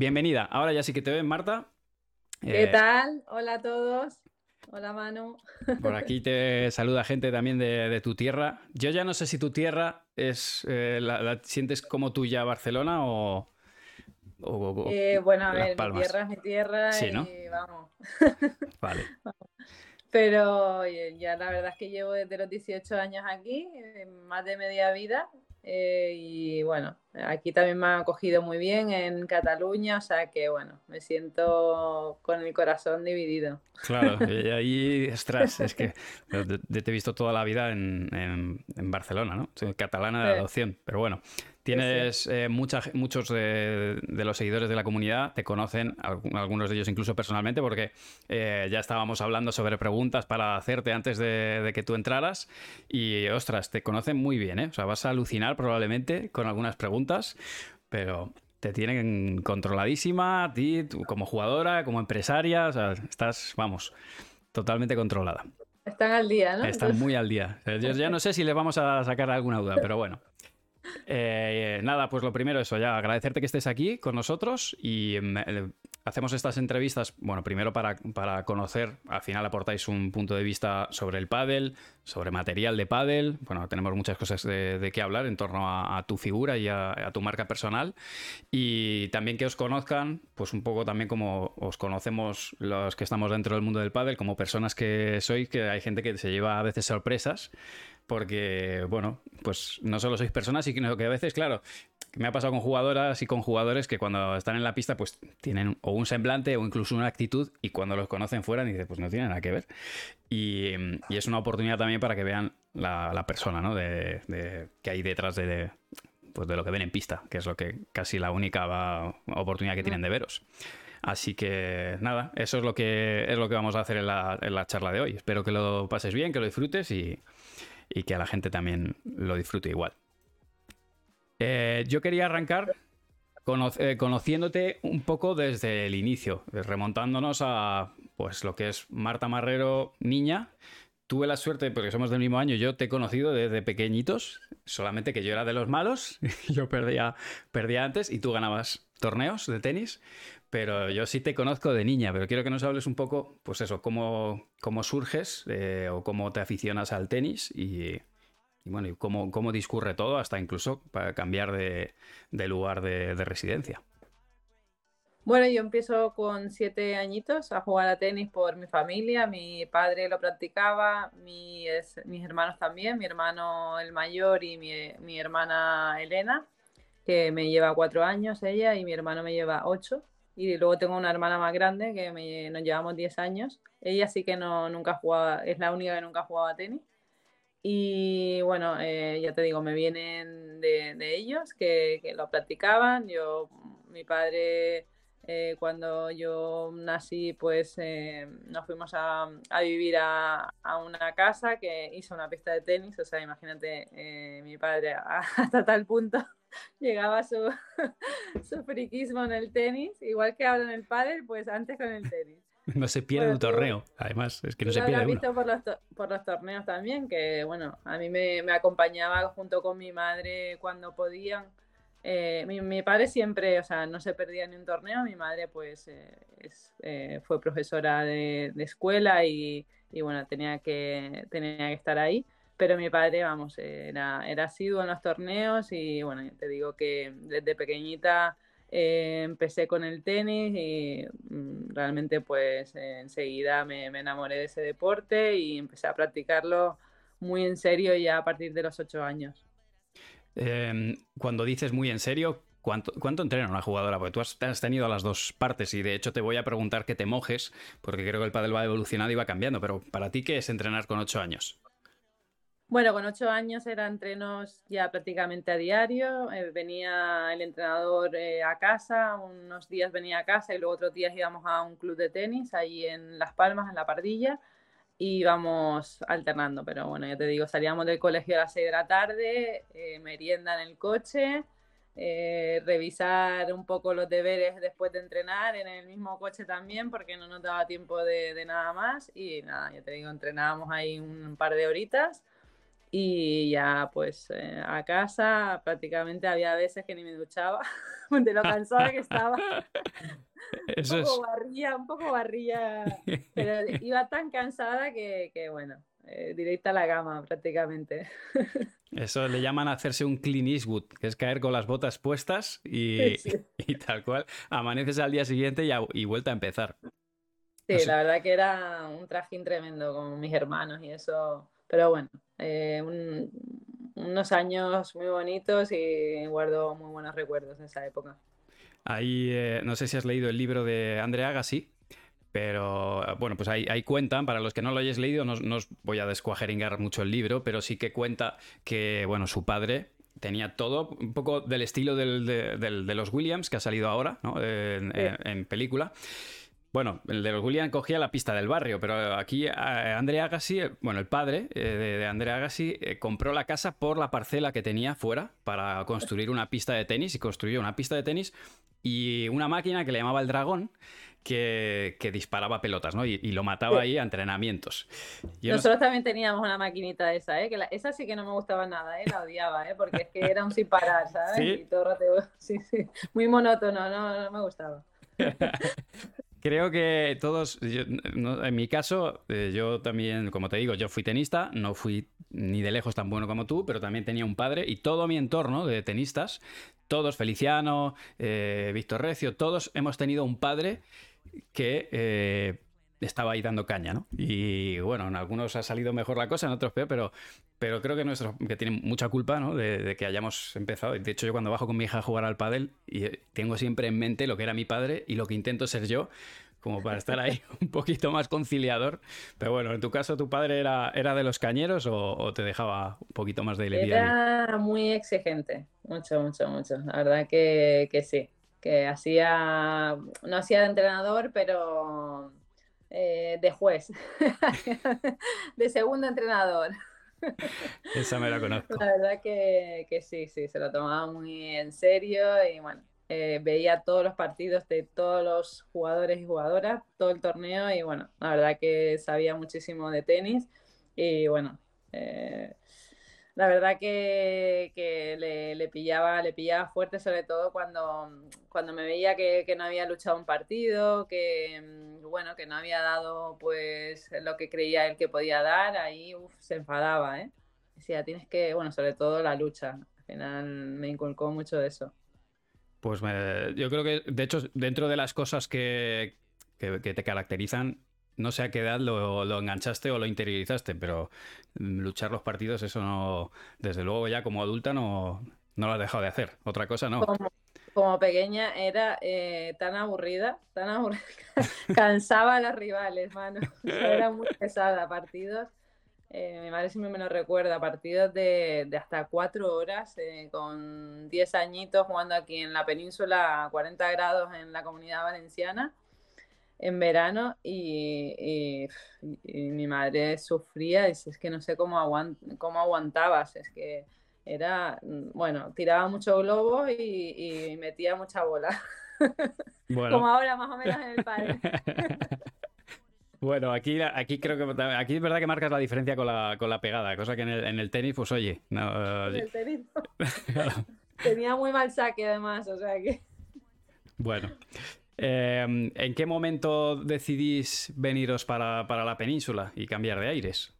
bienvenida. Ahora ya sí que te ven, Marta. ¿Qué eh, tal? Hola a todos. Hola Manu. Por aquí te saluda gente también de, tu tierra. Yo ya no sé si tu tierra es eh, la, sientes como tuya Barcelona o, eh, bueno, a ver, mi tierra es mi tierra y vamos. Vale. Pero ya la verdad es que llevo desde los 18 años aquí, más de media vida, eh, y bueno, aquí también me han acogido muy bien en Cataluña, o sea que bueno, me siento con el corazón dividido. Claro, y ahí, estás, es que te he visto toda la vida en, en, Barcelona, ¿no? Soy catalana de adopción, pero bueno, Tienes eh, muchos de, los seguidores de la comunidad, te conocen, algunos de ellos incluso personalmente, porque eh, ya estábamos hablando sobre preguntas para hacerte antes de, que tú entraras. Y ostras, te conocen muy bien, ¿eh? O sea, vas a alucinar probablemente con algunas preguntas, pero te tienen controladísima a ti, como jugadora, como empresaria, o sea, estás, vamos, totalmente controlada. Están al día, ¿no? Están muy al día. Yo ya no sé si les vamos a sacar alguna duda, pero bueno. Eh, nada, pues lo primero eso, ya agradecerte que estés aquí con nosotros y mm, eh, hacemos estas entrevistas, bueno, primero para, conocer, al final aportáis un punto de vista sobre el pádel, sobre material de pádel, bueno, tenemos muchas cosas de, qué hablar en torno a, tu figura y a, tu marca personal. Y también que os conozcan, pues un poco también como os conocemos los que estamos dentro del mundo del pádel, como personas que sois, que hay gente que se lleva a veces sorpresas porque, bueno, pues no solo sois personas, sino que a veces, claro, me ha pasado con jugadoras y con jugadores que cuando están en la pista, pues tienen o un semblante o incluso una actitud, y cuando los conocen fuera, dicen, pues no tiene nada que ver. Y, es una oportunidad también para que vean la, persona, ¿no? De, que hay detrás de, pues de lo que ven en pista, que es lo que casi la única oportunidad que tienen de veros. Así que nada, eso es lo que es lo que vamos a hacer en la, en la charla de hoy. Espero que lo pases bien, que lo disfrutes y, y que a la gente también lo disfrute igual. Eh, yo quería arrancar eh, conociéndote un poco desde el inicio, remontándonos a pues lo que es Marta Marrero niña. Tuve la suerte, porque somos del mismo año, yo te he conocido desde pequeñitos, solamente que yo era de los malos, yo perdía, perdía antes y tú ganabas torneos de tenis, pero yo sí te conozco de niña, pero quiero que nos hables un poco, pues eso, cómo, cómo surges eh, o cómo te aficionas al tenis y, bueno, y cómo, cómo, discurre todo hasta incluso para cambiar de, lugar de, residencia. Bueno, yo empiezo con siete añitos a jugar a tenis por mi familia. Mi padre lo practicaba, mis hermanos también, mi hermano el mayor y mi, mi hermana Elena, que me lleva cuatro años ella y mi hermano me lleva ocho. Y luego tengo una hermana más grande que nos llevamos 10 años. Ella sí que no, nunca jugaba, es la única que nunca jugaba tenis. Y bueno, eh, ya te digo, me vienen de, ellos que, lo practicaban. Yo, mi padre, eh, cuando yo nací, pues eh, nos fuimos a, vivir a, a, una casa que hizo una pista de tenis. O sea, imagínate mi padre hasta tal punto llegaba su, su friquismo en el tenis, igual que ahora en el pádel, pues antes con el tenis. No se pierde un torneo, además, es que no se pierde. Lo he visto por los, por los, torneos también, que bueno, a mí me, me acompañaba junto con mi madre cuando podían. Eh, mi, mi, padre siempre, o sea, no se perdía ni un torneo, mi madre pues eh, es, eh, fue profesora de, de escuela y, y, bueno, tenía que, tenía que estar ahí pero mi padre, vamos, era, era asiduo en los torneos y bueno, te digo que desde pequeñita eh, empecé con el tenis y mm, realmente pues enseguida me, enamoré de ese deporte y empecé a practicarlo muy en serio ya a partir de los ocho años. Em, cuando dices muy en serio, ¿Cuánto, ¿Cuánto, entrena una jugadora? Porque tú has, has, tenido las dos partes y de hecho te voy a preguntar que te mojes, porque creo que el pádel va evolucionando y va cambiando, pero para ti, ¿qué es entrenar con ocho años? Bueno, con ocho años eran entrenos ya prácticamente a diario. Eh, venía el entrenador eh, a casa, unos días venía a casa y luego otros días íbamos a un club de tenis ahí en Las Palmas, en la Pardilla, y íbamos alternando. Pero bueno, ya te digo, salíamos del colegio a las seis de la tarde, eh, merienda en el coche, revisar un poco los deberes después de entrenar en el mismo coche también, porque no nos daba tiempo de, de nada más. Y nada, ya te digo, entrenábamos ahí un par de horitas Y ya pues eh, a casa prácticamente había veces que ni me duchaba de lo cansada que estaba. Eso un poco es. barría, un poco barría, pero iba tan cansada que, que bueno, eh, directa a la cama prácticamente. Eso le llaman hacerse un clean Eastwood, que es caer con las botas puestas y, Sí. y tal cual. Amaneces al día siguiente y, a- y vuelta a empezar. Sí, la verdad que era un trajín tremendo con mis hermanos y eso, pero bueno, eh, un- unos años muy bonitos y guardo muy buenos recuerdos de esa época. Ahí, eh, no sé si has leído el libro de Andrea Agassi, pero eh, bueno, pues ahí, ahí cuentan, para los que no lo hayáis leído, no, os- no os voy a descuajeringar mucho el libro, pero sí que cuenta que, bueno, su padre tenía todo un poco del estilo del- de, del- de los Williams, que ha salido ahora, ¿no? En, Sí. en- en película. Bueno, el de los Williams cogía la pista del barrio, pero aquí eh, Andrea Agassi, eh, bueno, el padre eh, de, Andrea Agassi, compró la casa por la parcela que tenía fuera para construir una pista de tenis y construyó una pista de tenis y una máquina que le llamaba el dragón que, que disparaba pelotas, ¿no? Y, y lo mataba Sí. ahí a entrenamientos. Yo no sé- Nosotros también teníamos una maquinita esa, ¿eh? Que la- esa sí que no me gustaba nada, ¿eh? La odiaba, ¿eh? Porque es que era un sin parar, ¿sabes? ¿Sí? Y todo el rato, sí, sí, muy monótono, no, no me gustaba. Creo que todos, yo- en mi caso, eh, yo también, como te digo, yo fui tenista, no fui ni de lejos tan bueno como tú, pero también tenía un padre y todo mi entorno de tenistas, todos, Feliciano, eh, Víctor Recio, todos hemos tenido un padre que eh, estaba ahí dando caña, ¿no? Y bueno, en algunos ha salido mejor la cosa, en otros peor, pero, pero creo que nuestro, que tiene mucha culpa, ¿no? De, de que hayamos empezado. De hecho, yo cuando bajo con mi hija a jugar al pádel, y eh, tengo siempre en mente lo que era mi padre y lo que intento ser yo, como para estar ahí un poquito más conciliador. Pero bueno, en tu caso, ¿tu padre era, era de los cañeros o, o te dejaba un poquito más de? Era muy exigente, mucho, mucho, mucho. La verdad que, que sí, que hacía, no hacía de entrenador, pero eh, de juez, de segundo entrenador. Esa me la conozco. La verdad que, que sí, sí, se lo tomaba muy en serio y bueno, eh, veía todos los partidos de todos los jugadores y jugadoras, todo el torneo y bueno, la verdad que sabía muchísimo de tenis y bueno, eh, la verdad que, que le, le pillaba, le pillaba fuerte, sobre todo cuando, cuando me veía que, no había luchado un partido, que mm, bueno, que no había dado pues lo que creía él que podía dar, ahí uf, se enfadaba, ¿eh? Decía, tienes que, bueno, sobre todo la lucha. Al final me inculcó mucho eso. Pues me- yo creo que, de hecho, dentro de las cosas que- que te caracterizan, no sé a qué edad lo, enganchaste o lo interiorizaste, pero mm, luchar los partidos, eso no, desde luego ya como adulta no, no lo has dejado de hacer. Otra cosa no. Como, pequeña era eh, tan aburrida, tan aburrida, cansaba a los rivales, mano. Era muy pesada, partidos. eh, mi madre siempre me lo recuerda, partidos de, de hasta cuatro horas, eh, con 10 añitos jugando aquí en la península a 40 grados en la comunidad valenciana en verano y, y- y mi madre sufría, dice, es que no sé cómo, aguant cómo aguantabas, es que era, mm, bueno, tiraba mucho globo y, y metía mucha bola, como ahora más o menos en el padre. bueno, aquí, aquí creo que aquí es verdad que marcas la diferencia con la, con la pegada, cosa que en el, en el tenis, pues oye, no, En el tenis, no. Tenía muy mal saque además, o sea que... Bueno. Eh, ¿En qué momento decidís veniros para, para la península y cambiar de aires?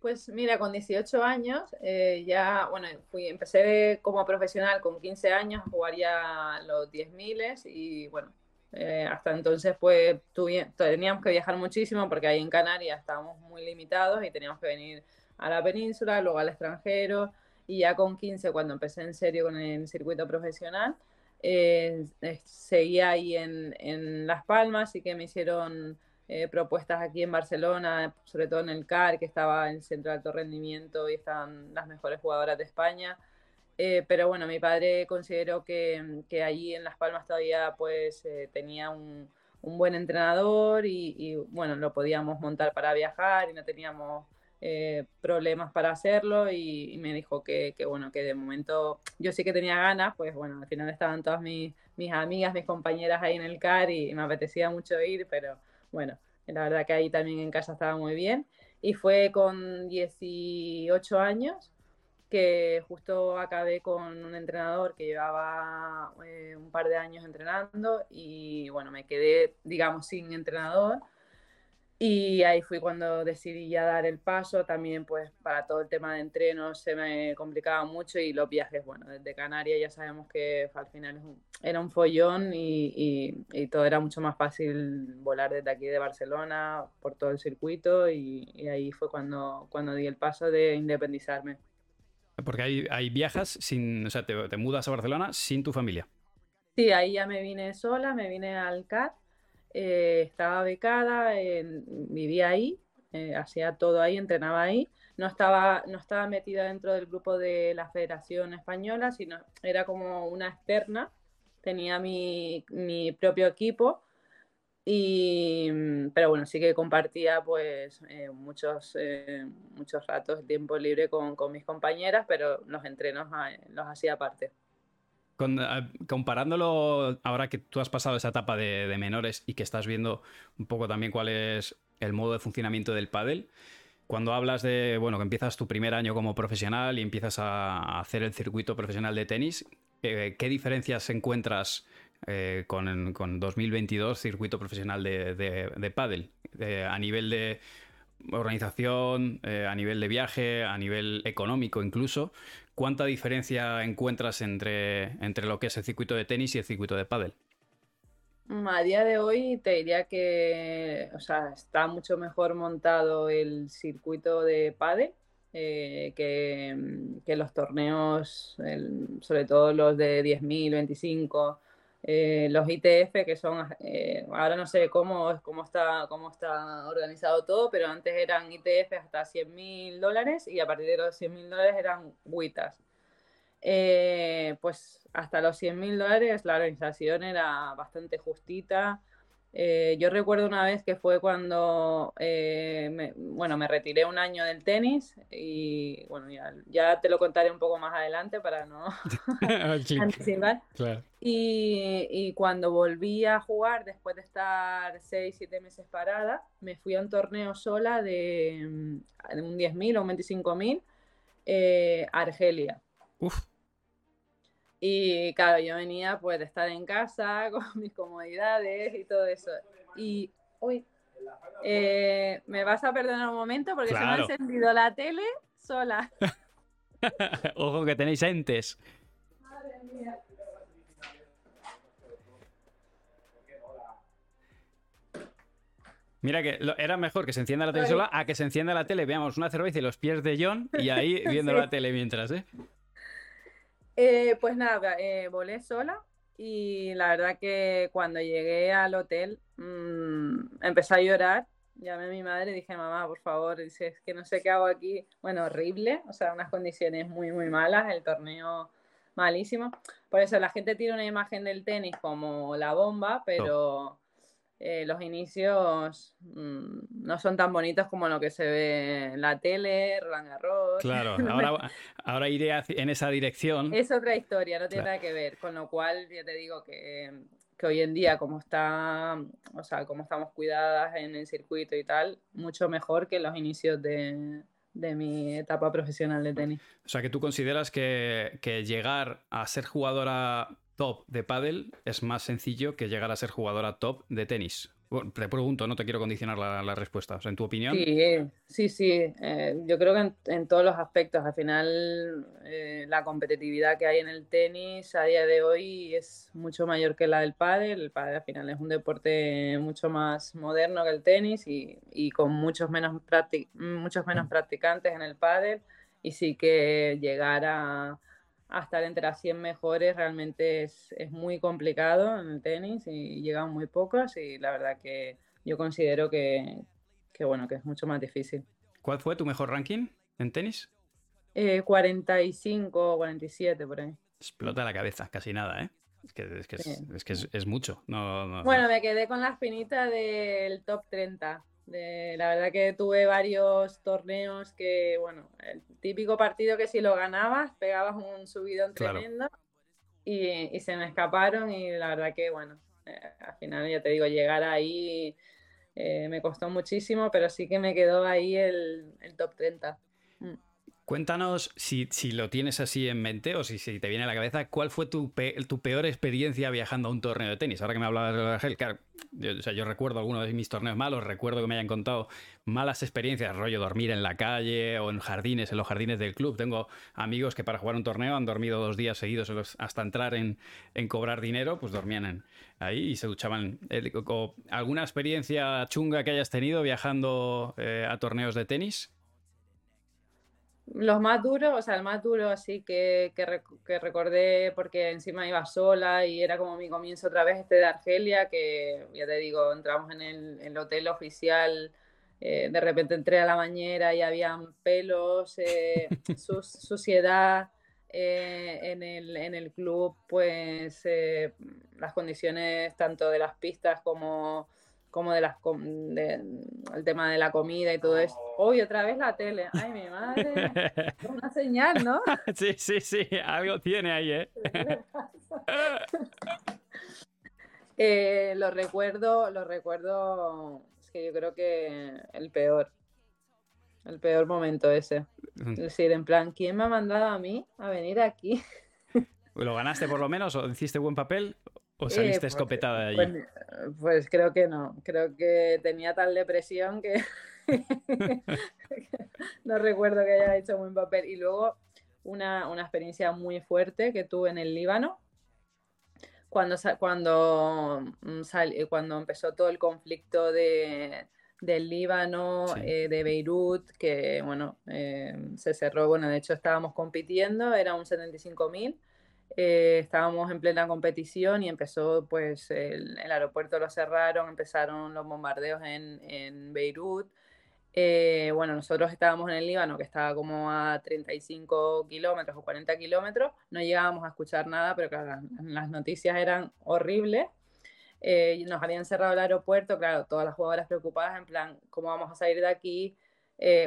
Pues mira, con 18 años eh, ya, bueno, fui, empecé como profesional con 15 años a jugar ya los 10.000 y bueno, eh, hasta entonces pues teníamos que viajar muchísimo porque ahí en Canarias estábamos muy limitados y teníamos que venir a la península, luego al extranjero y ya con 15 cuando empecé en serio con el circuito profesional, eh, eh, seguía ahí en, en Las Palmas y que me hicieron eh, propuestas aquí en Barcelona, sobre todo en el CAR, que estaba en el centro de alto rendimiento y estaban las mejores jugadoras de España. Pero bueno, mi padre consideró que, que allí en Las Palmas todavía pues tenía un, un buen entrenador y, y, bueno, lo podíamos montar para viajar y no teníamos eh, problemas para hacerlo y, y me dijo que, que, bueno, que de momento yo sí que tenía ganas, pues bueno, al final estaban todas mis, mis amigas, mis compañeras ahí en el CAR y, y me apetecía mucho ir, pero bueno, la verdad que ahí también en casa estaba muy bien. Y fue con 18 años que justo acabé con un entrenador que llevaba eh, un par de años entrenando y bueno, me quedé, digamos, sin entrenador y ahí fui cuando decidí ya dar el paso. También, pues, para todo el tema de entrenos se me complicaba mucho y los viajes, bueno, desde Canarias ya sabemos que al final era un follón y, y, todo era mucho más fácil volar desde aquí de Barcelona por todo el circuito y, ahí fue cuando, cuando di el paso de independizarme. Porque ahí, ahí viajas sin, o sea, te, te mudas a Barcelona sin tu familia. Sí, ahí ya me vine sola, me vine al CAT eh, estaba becada, vivía ahí, eh, hacía todo ahí, entrenaba ahí. No estaba, no estaba metida dentro del grupo de la Federación Española, sino era como una externa. Tenía mi, mi propio equipo. Y, pero bueno, sí que compartía pues eh, muchos, muchos ratos de tiempo libre con, con, mis compañeras, pero los entrenos los hacía aparte. Ah, comparándolo ahora que tú has pasado esa etapa de, menores y que estás viendo un poco también cuál es el modo de funcionamiento del pádel, cuando hablas de, bueno, que empiezas tu primer año como profesional y empiezas a hacer el circuito profesional de tenis, eh, ¿qué diferencias encuentras eh, con, con, 2022 circuito profesional de, de, pádel? Eh, a nivel de organización, a nivel de viaje, a nivel económico incluso. ¿Cuánta diferencia encuentras entre, entre lo que es el circuito de tenis y el circuito de pádel? Mm, a día de hoy te diría que o sea, está mucho mejor montado el circuito de pádel eh, que, los torneos, sobre todo los de 10.000, 25 eh, los ITF, que son, eh, ahora no sé cómo, cómo, está, cómo está organizado todo, pero antes eran ITF hasta 100 mil dólares y a partir de los 100 mil dólares eran WITAS. Eh, pues hasta los 100 mil dólares la organización era bastante justita. Eh, yo recuerdo una vez que fue cuando, eh, me, bueno, me retiré un año del tenis y, bueno, ya, te lo contaré un poco más adelante para no anticipar. Y, y, cuando volví a jugar, después de estar 6, 7 meses parada, me fui a un torneo sola de, de un 10.000 o un 25.000, eh, Argelia. Uf. Y claro, yo venía pues de estar en casa con mis comodidades y todo eso. Y, uy, eh, me vas a perdonar un momento porque se me ha encendido la tele sola. Ojo que tenéis entes. Madre mía. Mira que era mejor que se encienda la tele sola a que se encienda la tele, veamos una cerveza y los pies de John y ahí viendo la tele mientras, ¿eh? Eh, pues nada, eh, volé sola y la verdad que cuando llegué al hotel mmm, empecé a llorar. Llamé a mi madre y dije, mamá, por favor, dice, es que no sé qué hago aquí. Bueno, horrible, o sea, unas condiciones muy, muy malas, el torneo malísimo. Por eso la gente tiene una imagen del tenis como la bomba, pero... Eh, los inicios mm, no son tan bonitos como lo que se ve en la tele, Roland Garros. Claro, ahora, ahora iré en esa dirección. Es otra historia, no tiene nada que ver. Con lo cual, ya te digo que, que, hoy en día, como está, o sea, como estamos cuidadas en el circuito y tal, mucho mejor que los inicios de, de mi etapa profesional de tenis. O sea, que tú consideras que, que llegar a ser jugadora top de pádel es más sencillo que llegar a ser jugadora top de tenis. te pregunto, no te quiero condicionar la, respuesta. en tu opinión. Sí, sí, sí. Eh, yo creo que en, todos los aspectos. Al final, eh, la competitividad que hay en el tenis a día de hoy es mucho mayor que la del pádel. El pádel al final es un deporte mucho más moderno que el tenis y, y con muchos menos, muchos menos practicantes en el pádel. Y sí que llegar a a estar entre las 100 mejores realmente es, es, muy complicado en el tenis y llegan muy pocos y la verdad que yo considero que, que bueno, que es mucho más difícil. ¿Cuál fue tu mejor ranking en tenis? Eh, 45 o 47 por ahí. Explota la cabeza, casi nada, ¿eh? Es que es, que es, que es, mucho. No, bueno, me quedé con la espinita del top 30 la verdad que tuve varios torneos que, bueno, el típico partido que si lo ganabas pegabas un subidón tremendo y, se me escaparon y la verdad que, bueno, eh, al final ya te digo, llegar ahí Eh, me costó muchísimo, pero sí que me quedó ahí el, top 30. Mm. Cuéntanos, si, lo tienes así en mente o si, te viene a la cabeza, ¿cuál fue tu, peor experiencia viajando a un torneo de tenis? Ahora que me hablabas de Argel, claro, yo, o sea, yo recuerdo algunos de mis torneos malos, recuerdo que me hayan contado malas experiencias, rollo dormir en la calle o en jardines, en los jardines del club. Tengo amigos que para jugar un torneo han dormido dos días seguidos hasta entrar en, cobrar dinero, pues dormían ahí y se duchaban. ¿Alguna experiencia chunga que hayas tenido viajando eh, a torneos de tenis? Los más duros, o sea, el más duro así que, que, recordé porque encima iba sola y era como mi comienzo otra vez este de Argelia, que ya te digo, entramos en el, hotel oficial, eh, de repente entré a la bañera y habían pelos, eh, suciedad. Eh, en, el, en, el, club, pues las condiciones tanto de las pistas como como de las el tema de la comida y todo eso. Hoy otra vez la tele. Ay, mi madre. Una señal, ¿no? Sí, sí, sí. Algo tiene ahí, ¿eh? eh lo recuerdo, lo recuerdo. Es que yo creo que el peor. El peor momento ese. Es decir, en plan, ¿quién me ha mandado a mí a venir aquí? ¿Lo ganaste por lo menos o hiciste buen papel? ¿O saliste pues, escopetada de allí? Pues, pues, creo que no. Creo que tenía tal depresión que no recuerdo que haya hecho buen papel. Y luego una, experiencia muy fuerte que tuve en el Líbano. Cuando, cuando, mm, cuando empezó todo el conflicto de, del Líbano, eh, de Beirut, que bueno, eh, se cerró, bueno, de hecho estábamos compitiendo, era un 75.000 eh, estábamos en plena competición y empezó, pues, el, aeropuerto lo cerraron, empezaron los bombardeos en, en Beirut. Eh, bueno, nosotros estábamos en el Líbano, que estaba como a 35 kilómetros o 40 kilómetros, no llegábamos a escuchar nada, pero las noticias eran horribles. Eh, nos habían cerrado el aeropuerto, claro, todas las jugadoras preocupadas en plan, ¿cómo vamos a salir de aquí?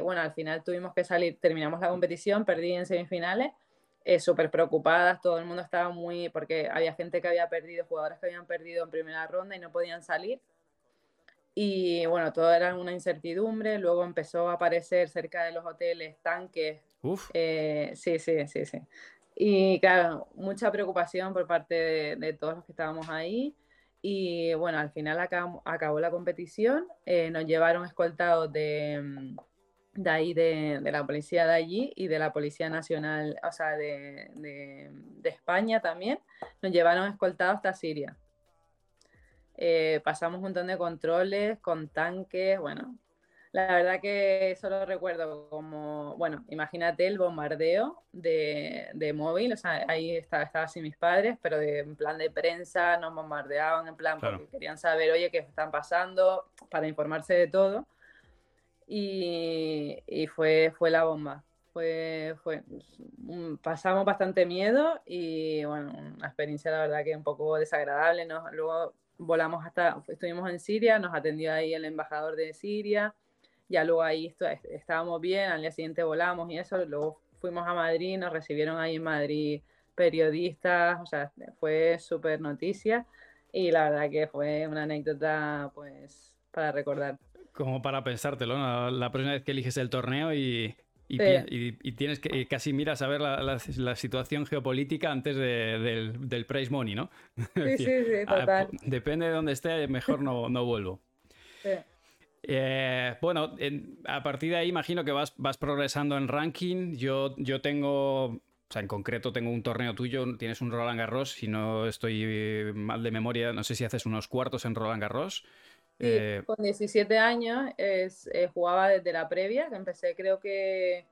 bueno, al final tuvimos que salir, terminamos la competición, perdí en semifinales, eh, súper preocupadas, todo el mundo estaba muy, porque había gente que había perdido, jugadores que habían perdido en primera ronda y no podían salir. Y bueno, todo era una incertidumbre, luego empezó a aparecer cerca de los hoteles tanques. Eh, sí, sí, sí, sí. Y claro, mucha preocupación por parte de, todos los que estábamos ahí. Y bueno, al final acabó, acabó la competición, eh, nos llevaron escoltados de, mm, de ahí, de, la policía de allí y de la Policía Nacional, o sea, de, España también, nos llevaron escoltados hasta Siria. Eh, pasamos un montón de controles con tanques, bueno, la verdad que solo recuerdo como, bueno, imagínate el bombardeo de, móvil, o sea, ahí estaba, estaba así mis padres, pero en plan de prensa nos bombardeaban, en plan porque querían saber, oye, qué están pasando, para informarse de todo y, fue, fue la bomba. Fue, fue, pasamos bastante miedo y bueno, una experiencia la verdad que un poco desagradable. Nos, luego volamos hasta, estuvimos en Siria, nos atendió ahí el embajador de Siria, ya luego ahí estábamos bien, al día siguiente volamos y eso, luego fuimos a Madrid, nos recibieron ahí en Madrid periodistas, o sea, fue súper noticia y la verdad que fue una anécdota pues para recordar. Como para pensártelo, la próxima vez que eliges el torneo y, tienes que casi miras a ver la, situación geopolítica antes del, del, price money, ¿no? Sí, sí, sí, ah, total. depende de dónde esté, mejor no, no vuelvo. Eh, bueno, a partir de ahí imagino que vas, vas progresando en ranking. Yo, yo tengo, o sea, en concreto tengo un torneo tuyo, tienes un Roland Garros, si no estoy mal de memoria, no sé si haces unos cuartos en Roland Garros. Eh, con 17 años es, eh, jugaba desde la previa, que empecé creo que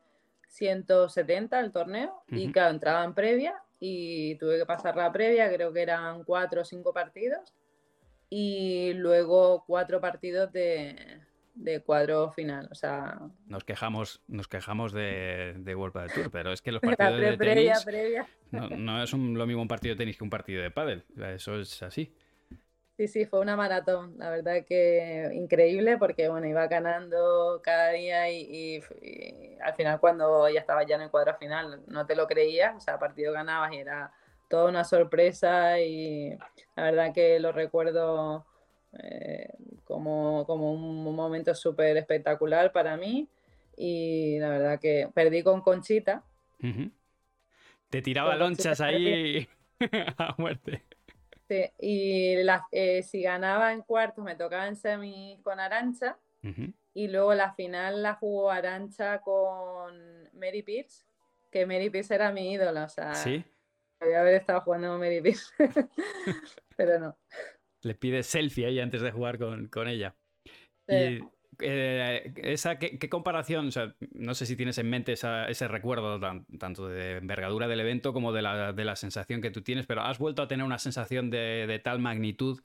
170 el torneo, y claro, entraba en previa y tuve que pasar la previa, creo que eran cuatro o cinco partidos, y luego cuatro partidos de, de cuadro final, o sea... Nos quejamos, nos quejamos de, de World Tour, pero es que los partidos de tenis No, no, es lo mismo un partido de tenis que un partido de pádel, eso es así. Sí, sí, fue una maratón, la verdad que increíble porque bueno, iba ganando cada día y, al final cuando ya estaba ya en el cuadro final no te lo creías, o sea, partido ganabas y era toda una sorpresa y la verdad que lo recuerdo eh, como, como un momento súper espectacular para mí y la verdad que perdí con Conchita. Te tiraba lonchas ahí a muerte. Sí, y eh, si ganaba en cuartos me tocaba en semis con Arancha y luego la final la jugó Arancha con Mary Pierce, que Mary Pierce era mi ídolo, o sea, ¿Sí? haber estado jugando con Mary Pierce, pero no. Le pide selfie ahí antes de jugar con, ella. Sí. Eh, esa, ¿qué, comparación? no sé si tienes en mente ese recuerdo tanto de envergadura del evento como de la, sensación que tú tienes, pero ¿has vuelto a tener una sensación de, tal magnitud,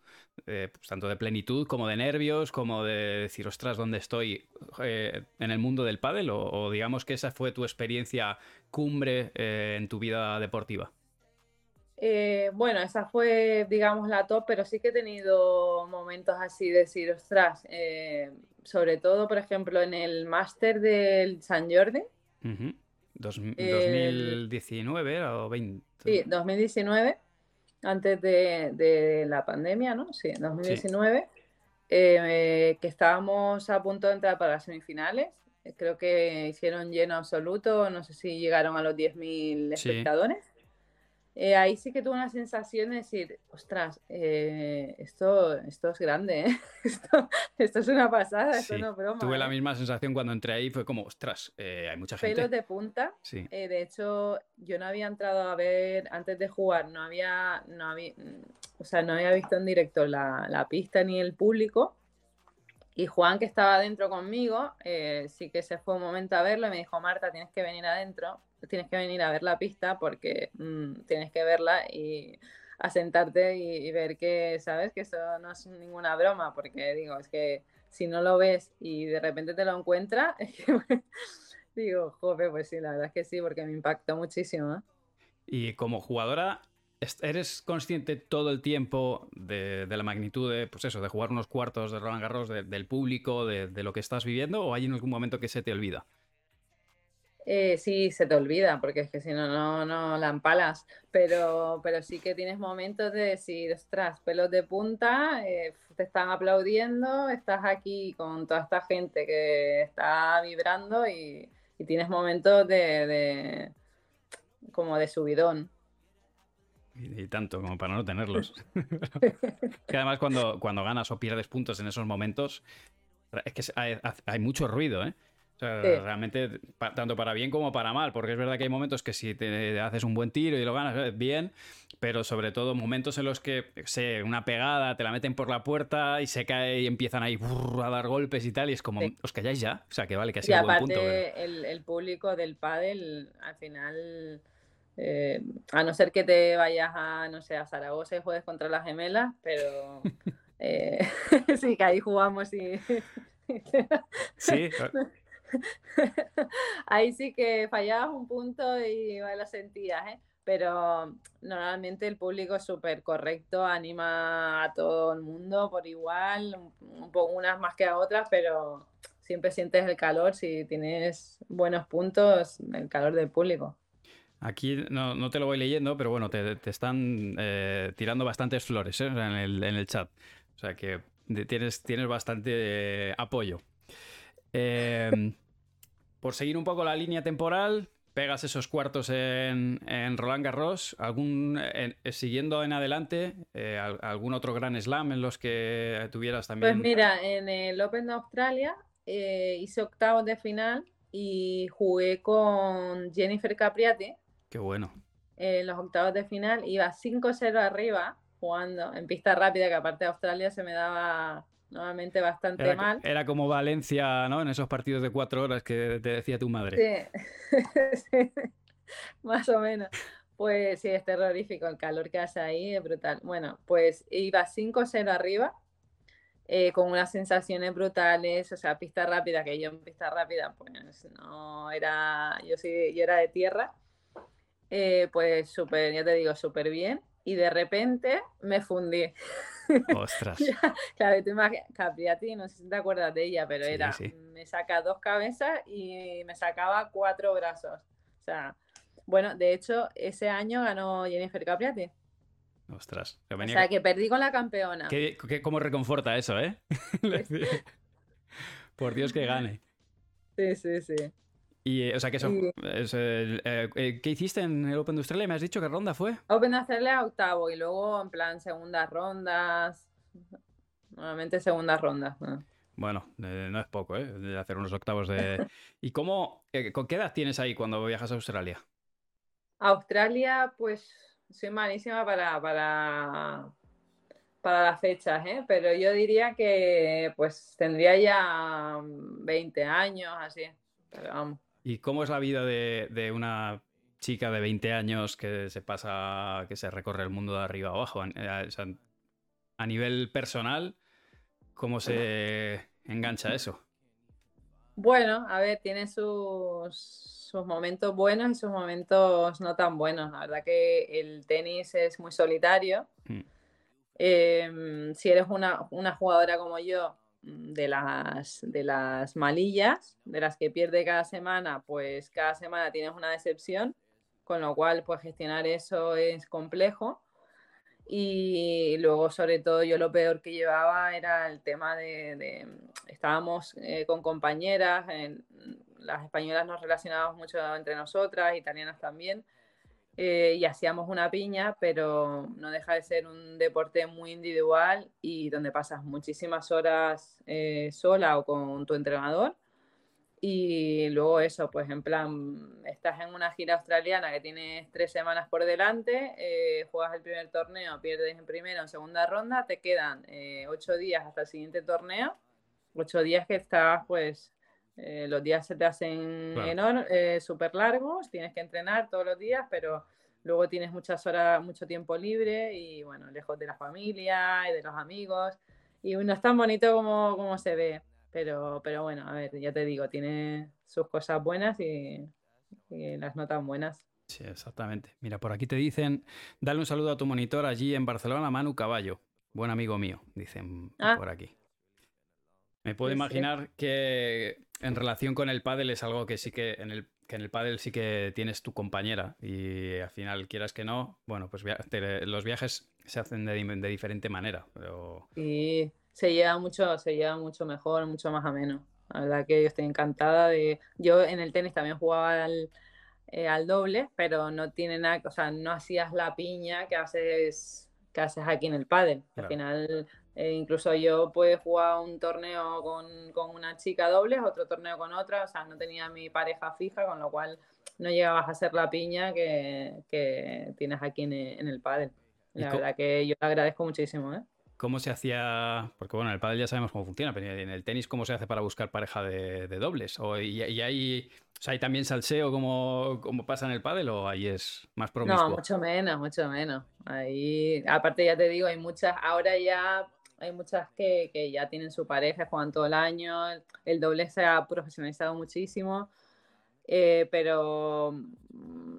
eh, pues, tanto de plenitud como de nervios, como de decir, ostras, ¿dónde estoy eh, en el mundo del pádel? O, digamos que esa fue tu experiencia cumbre en tu vida deportiva. bueno, esa fue, digamos, la top, pero sí que he tenido momentos así de decir, ostras, sobre todo, por ejemplo, en el máster del San Jordi. 2019 o 20. Sí, 2019, antes de, la pandemia, ¿no? Sí, 2019, eh, que estábamos a punto de entrar para las semifinales. Creo que hicieron lleno absoluto, no sé si llegaron a los 10.000 espectadores. Eh, ahí sí que tuve una sensación de decir, ostras, eh, esto, esto es grande, ¿eh? esto, es una pasada, esto no es broma. Tuve la misma sensación cuando entré ahí, fue como, ostras, hay mucha gente. Pelos de punta. Sí. de hecho, yo no había entrado a ver, antes de jugar, no había, no había, o sea, no había visto en directo la, la pista ni el público. Y Juan, que estaba adentro conmigo, sí que se fue un momento a verlo y me dijo, Marta, tienes que venir adentro tienes que venir a ver la pista porque mm, tienes que verla y asentarte y, ver que, ¿sabes? Que eso no es ninguna broma, porque digo, es que si no lo ves y de repente te lo encuentras, digo, joder, pues sí, la verdad es que sí, porque me impactó muchísimo. Y como jugadora, ¿eres consciente todo el tiempo de, la magnitud de, pues eso, de jugar unos cuartos de Roland Garros, del público, de, lo que estás viviendo, o hay en algún momento que se te olvida? Eh, sí, se te olvida, porque es que si no, no, no la empalas. Pero, pero sí que tienes momentos de decir, ostras, pelos de punta, eh, te están aplaudiendo, estás aquí con toda esta gente que está vibrando y, tienes momentos de, como de subidón. Y, tanto como para no tenerlos. que además cuando, cuando ganas o pierdes puntos en esos momentos, es que hay, hay mucho ruido, ¿eh? O sea, realmente, tanto para bien como para mal, porque es verdad que hay momentos que si te haces un buen tiro y lo ganas, eh, bien, pero sobre todo momentos en los que, sé, una pegada, te la meten por la puerta y se cae y empiezan ahí a dar golpes y tal, y es como, os calláis ya. O sea, que vale, que ha sido un buen punto. El, el, público del pádel, al final, eh, a no ser que te vayas a, no sé, a Zaragoza y juegues contra las gemelas, pero eh, sí, que ahí jugamos y... sí, Ahí sí que fallabas un punto y lo sentías, ¿eh? Pero normalmente el público es súper correcto, anima a todo el mundo por igual, un, poco unas más que a otras, pero siempre sientes el calor si tienes buenos puntos, el calor del público. Aquí no, te lo voy leyendo, pero bueno, te, están eh, tirando bastantes flores ¿eh? en, el, chat. O sea que tienes, tienes bastante apoyo. Em, por seguir un poco la línea temporal, pegas esos cuartos en, Roland Garros. Algún, siguiendo en adelante, eh, ¿algún otro gran slam en los que tuvieras también? Pues mira, en el Open de Australia eh, hice octavos de final y jugué con Jennifer Capriati. Qué bueno. En los octavos de final iba 5-0 arriba jugando en pista rápida, que aparte de Australia se me daba nuevamente bastante mal. Era como Valencia, ¿no? En esos partidos de cuatro horas que te decía tu madre. Sí, más o menos. Pues sí, es terrorífico el calor que hace ahí, es brutal. Bueno, pues iba 5-0 arriba, eh, con unas sensaciones brutales, o sea, pista rápida, que yo en pista rápida, pues no era, yo sí, yo era de tierra, eh, pues súper, ya te digo, súper bien y de repente me fundí. Ostras. claro, tú Capriati, no sé si te acuerdas de ella, pero era, me saca dos cabezas y me sacaba cuatro brazos. O sea, bueno, de hecho, ese año ganó Jennifer Capriati. Ostras. O sea, que perdí con la campeona. ¿Qué, cómo reconforta eso, eh? Por Dios que gane. Sí, sí, sí. Y, eh, o sea, que eso, eh, eh, ¿qué hiciste en el Open de Australia? ¿Me has dicho qué ronda fue? Open de Australia octavo y luego en plan segundas rondas. Nuevamente segundas rondas. Bueno, no es poco, ¿eh? De hacer unos octavos de... ¿Y cómo, con qué edad tienes ahí cuando viajas a Australia? Australia, pues soy malísima para, para, para las fechas, ¿eh? Pero yo diría que pues tendría ya 20 años, así. Pero vamos. ¿Y cómo es la vida de, una chica de 20 años que se pasa, que se recorre el mundo de arriba a abajo? Eh, a nivel personal, ¿cómo se engancha eso? Bueno, a ver, tiene sus, sus momentos buenos y sus momentos no tan buenos. La verdad que el tenis es muy solitario. Mm. Em, si eres una, una, jugadora como yo, de las, de las malillas, de las que pierde cada semana, pues cada semana tienes una decepción, con lo cual pues gestionar eso es complejo. Y luego, sobre todo, yo lo peor que llevaba era el tema de, estábamos eh, con compañeras, las españolas nos relacionábamos mucho entre nosotras, italianas también, eh, y hacíamos una piña, pero no deja de ser un deporte muy individual y donde pasas muchísimas horas eh, sola o con tu entrenador. Y luego eso, pues en plan, estás en una gira australiana que tienes tres semanas por delante, eh, juegas el primer torneo, pierdes en primera o en segunda ronda, te quedan ocho días hasta el siguiente torneo, ocho días que estás, pues, eh, los días se te hacen súper largos, tienes que entrenar todos los días, pero luego tienes muchas horas, mucho tiempo libre y bueno, lejos de la familia y de los amigos, y no es tan bonito como, como se ve. Pero, pero bueno, a ver, ya te digo, tiene sus cosas buenas y, las no tan buenas. Sí, exactamente. Mira, por aquí te dicen, dale un saludo a tu monitor allí en Barcelona, Manu Caballo. Buen amigo mío, dicen ah. por aquí. Me puedo imaginar que en relación con el pádel es algo que sí que en el que en el pádel sí que tienes tu compañera y al final quieras que no, bueno, pues los viajes se hacen de, de diferente manera. Pero... Sí, se lleva mucho, se lleva mucho mejor, mucho más ameno. La verdad que yo estoy encantada de. Yo en el tenis también jugaba al, eh, doble, pero no tiene nada, o sea, no hacías la piña que haces, que haces aquí en el pádel. Al final, eh, incluso yo pude jugar un torneo con, con, una chica doble, otro torneo con otra, o sea, no tenía mi pareja fija, con lo cual no llegabas a hacer la piña que, que tienes aquí en, en el pádel. La verdad que yo le agradezco muchísimo, ¿eh? ¿Cómo se hacía? Porque bueno, en el pádel ya sabemos cómo funciona, pero en el tenis, ¿cómo se hace para buscar pareja de, dobles? ¿O, y, hay, hay también salseo como, como pasa en el pádel o ahí es más promiscuo? No, mucho menos, mucho menos. Ahí, aparte ya te digo, hay muchas, ahora ya hay muchas que, que ya tienen su pareja, juegan todo el año, el doble se ha profesionalizado muchísimo, eh, pero mm,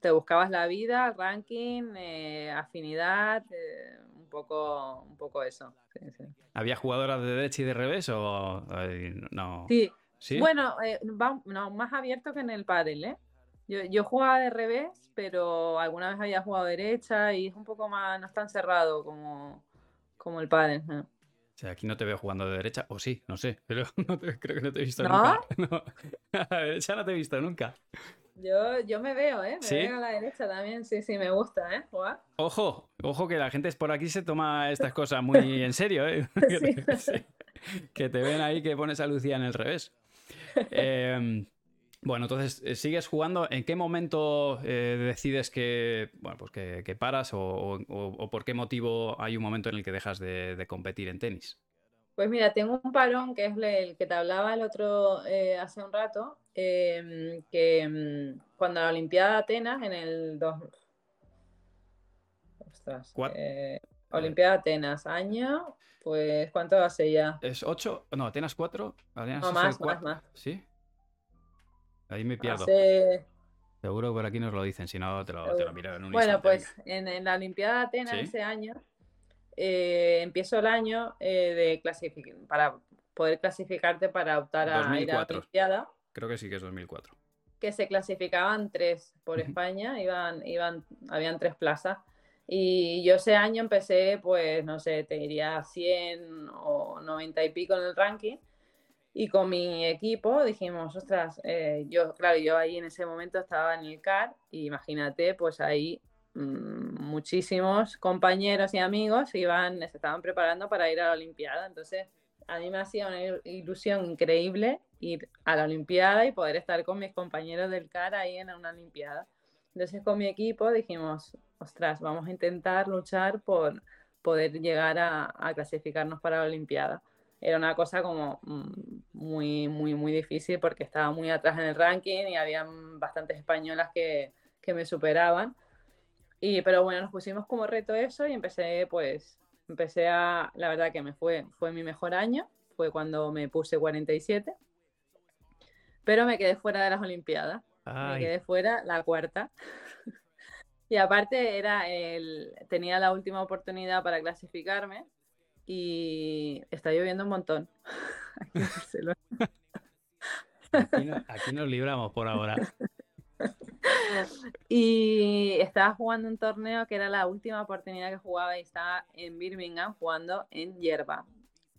te buscabas la vida, ranking, eh, afinidad. Eh, poco, un poco eso. ¿Había jugadoras de derecha y de revés o no? Sí. Bueno, eh, no, más abierto que en el pádel, ¿eh? Yo, yo, jugaba de revés, pero alguna vez había jugado derecha y es un poco más, no es tan cerrado como, como el pádel. O sea, aquí no te veo jugando de derecha, o sí, no sé, pero creo que no te he visto nunca. a la derecha no te he visto nunca. Yo, yo me veo, ¿eh? Me veo a la derecha también, sí, sí, me gusta, ¿eh? Ojo, ojo que la gente por aquí se toma estas cosas muy en serio, ¿eh? que, te, ven ahí que pones a Lucía en el revés. Em, bueno, entonces, eh, ¿sigues jugando? ¿En qué momento eh, decides que, bueno, pues que, paras o, por qué motivo hay un momento en el que dejas de competir en tenis? Pues mira, tengo un parón que es el que te hablaba el otro eh, hace un rato, em, que mm, cuando la Olimpiada de Atenas en el dos... Ostras, Olimpiada de Atenas, año, pues ¿cuánto hace ya? ¿Es 8? No, Atenas 4. no, más, más, más. ¿Sí? Ahí me pierdo. Seguro que por aquí nos lo dicen, si no te lo, te lo miro en un Bueno, pues en, la Olimpiada de Atenas ese año eh, empiezo el año eh, de clasificar para poder clasificarte para optar a ir a la Olimpiada. Creo que sí que es 2004. Que se clasificaban tres por España, iban, iban, habían tres plazas. Y yo ese año empecé, pues, no sé, te diría 100 o 90 y pico en el ranking. Y con mi equipo dijimos, ostras, eh, yo, claro, yo ahí en ese momento estaba en el CAR, y imagínate, pues ahí mmm, muchísimos compañeros y amigos iban, se estaban preparando para ir a la Olimpiada. Entonces, a mí me hacía una ilusión increíble ir a la Olimpiada y poder estar con mis compañeros del CAR ahí en una Olimpiada. Entonces con mi equipo dijimos, ostras, vamos a intentar luchar por poder llegar a, clasificarnos para la Olimpiada. Era una cosa como mm, muy, muy, muy difícil porque estaba muy atrás en el ranking y había bastantes españolas que, que me superaban. Y, pero bueno, nos pusimos como reto eso y empecé pues empecé a, la verdad que me fue, fue mi mejor año, fue cuando me puse 47, pero me quedé fuera de las Olimpiadas, me quedé fuera la cuarta. y aparte era el, tenía la última oportunidad para clasificarme y está lloviendo un montón. aquí, aquí nos libramos por ahora. y estaba jugando un torneo que era la última oportunidad que jugaba y estaba en Birmingham jugando en hierba.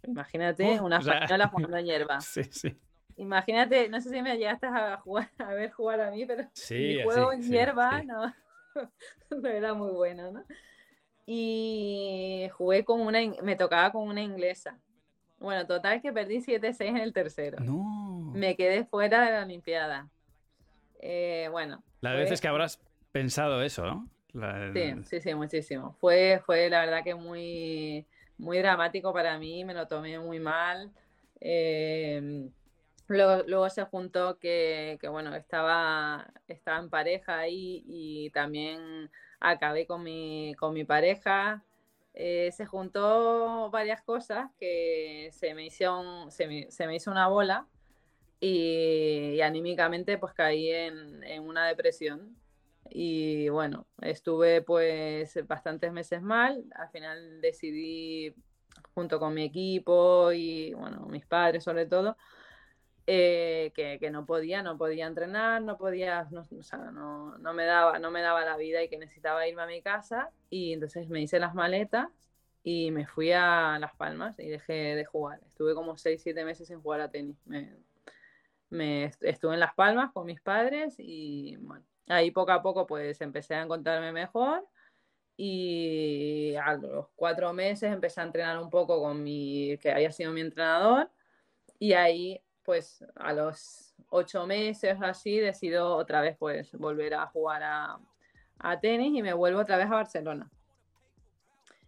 Imagínate una española jugando en hierba. Sí, sí. Imagínate, no sé si me llegaste a, jugar, a ver jugar a mí, pero mi juego en hierba No, no era muy bueno, ¿no? Y jugué con una, me tocaba con una inglesa. Bueno, total que perdí 7-6 en el tercero. No. Me quedé fuera de la Olimpiada. Eh, bueno. La vez es que habrás pensado eso, ¿no? Sí, sí, sí, muchísimo. Fue, fue la verdad que muy, muy dramático para mí, me lo tomé muy mal. Em, luego, luego, se juntó que, que, bueno, estaba, estaba en pareja ahí y también acabé con mi, con mi pareja. Eh, se juntó varias cosas que se me, hicieron, se me, se me hizo una bola y, anímicamente pues caí en, una depresión y bueno, estuve pues bastantes meses mal, al final decidí junto con mi equipo y bueno, mis padres sobre todo, eh, que, no podía, no podía entrenar, no podía, no, no, no, me daba, no me daba la vida y que necesitaba irme a mi casa y entonces me hice las maletas y me fui a Las Palmas y dejé de jugar. Estuve como 6, 7 meses sin jugar a tenis. Me, me estuve en Las Palmas con mis padres y bueno, ahí poco a poco pues empecé a encontrarme mejor y a los cuatro meses empecé a entrenar un poco con mi, que había sido mi entrenador y ahí pues a los ocho meses así decido otra vez pues volver a jugar a, a tenis y me vuelvo otra vez a Barcelona.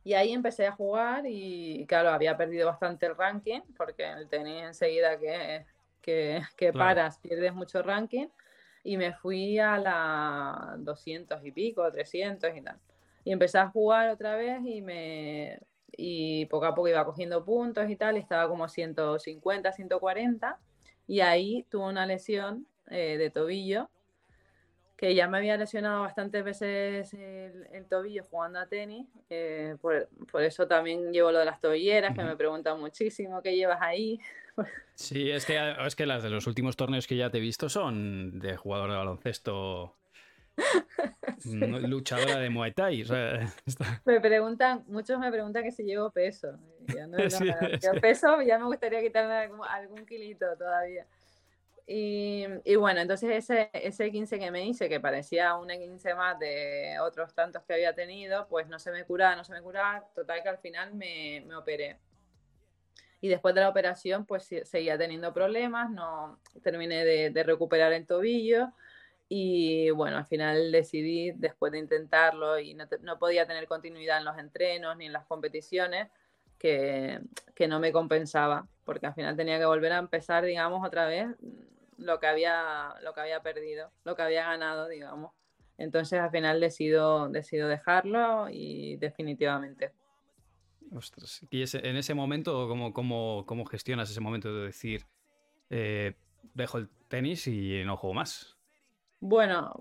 Y ahí empecé a jugar y claro, había perdido bastante el ranking porque el tenis enseguida que que, paras, pierdes mucho ranking. Y me fui a la 200 y pico, 300 y tal. Y empecé a jugar otra vez y me y poco a poco iba cogiendo puntos y tal, y estaba como 150, 140, y ahí tuve una lesión eh, de tobillo que ya me había lesionado bastantes veces el, tobillo jugando a tenis, eh, por, eso también llevo lo de las tobilleras, que me preguntan muchísimo qué llevas ahí. Sí, es que, es que las de los últimos torneos que ya te he visto son de jugador de baloncesto. Luchadora de Muay Thai. Me preguntan, muchos me preguntan que si llevo peso. peso ya me gustaría quitarme algún, kilito todavía. Y, bueno, entonces ese, ese 15 que me hice, que parecía un 15 más de otros tantos que había tenido, pues no se me curaba, no se me curaba. Total que al final me, me operé. Y después de la operación, pues seguía teniendo problemas, no terminé de, de recuperar el tobillo. Y bueno, al final decidí, después de intentarlo y no, no, podía tener continuidad en los entrenos ni en las competiciones, que, que, no me compensaba, porque al final tenía que volver a empezar, digamos, otra vez lo que había, lo que había perdido, lo que había ganado, digamos. Entonces al final decido, decido dejarlo y definitivamente. Ostras. ¿Y en ese momento cómo, cómo, cómo, gestionas ese momento de decir, eh, dejo el tenis y no juego más? Bueno,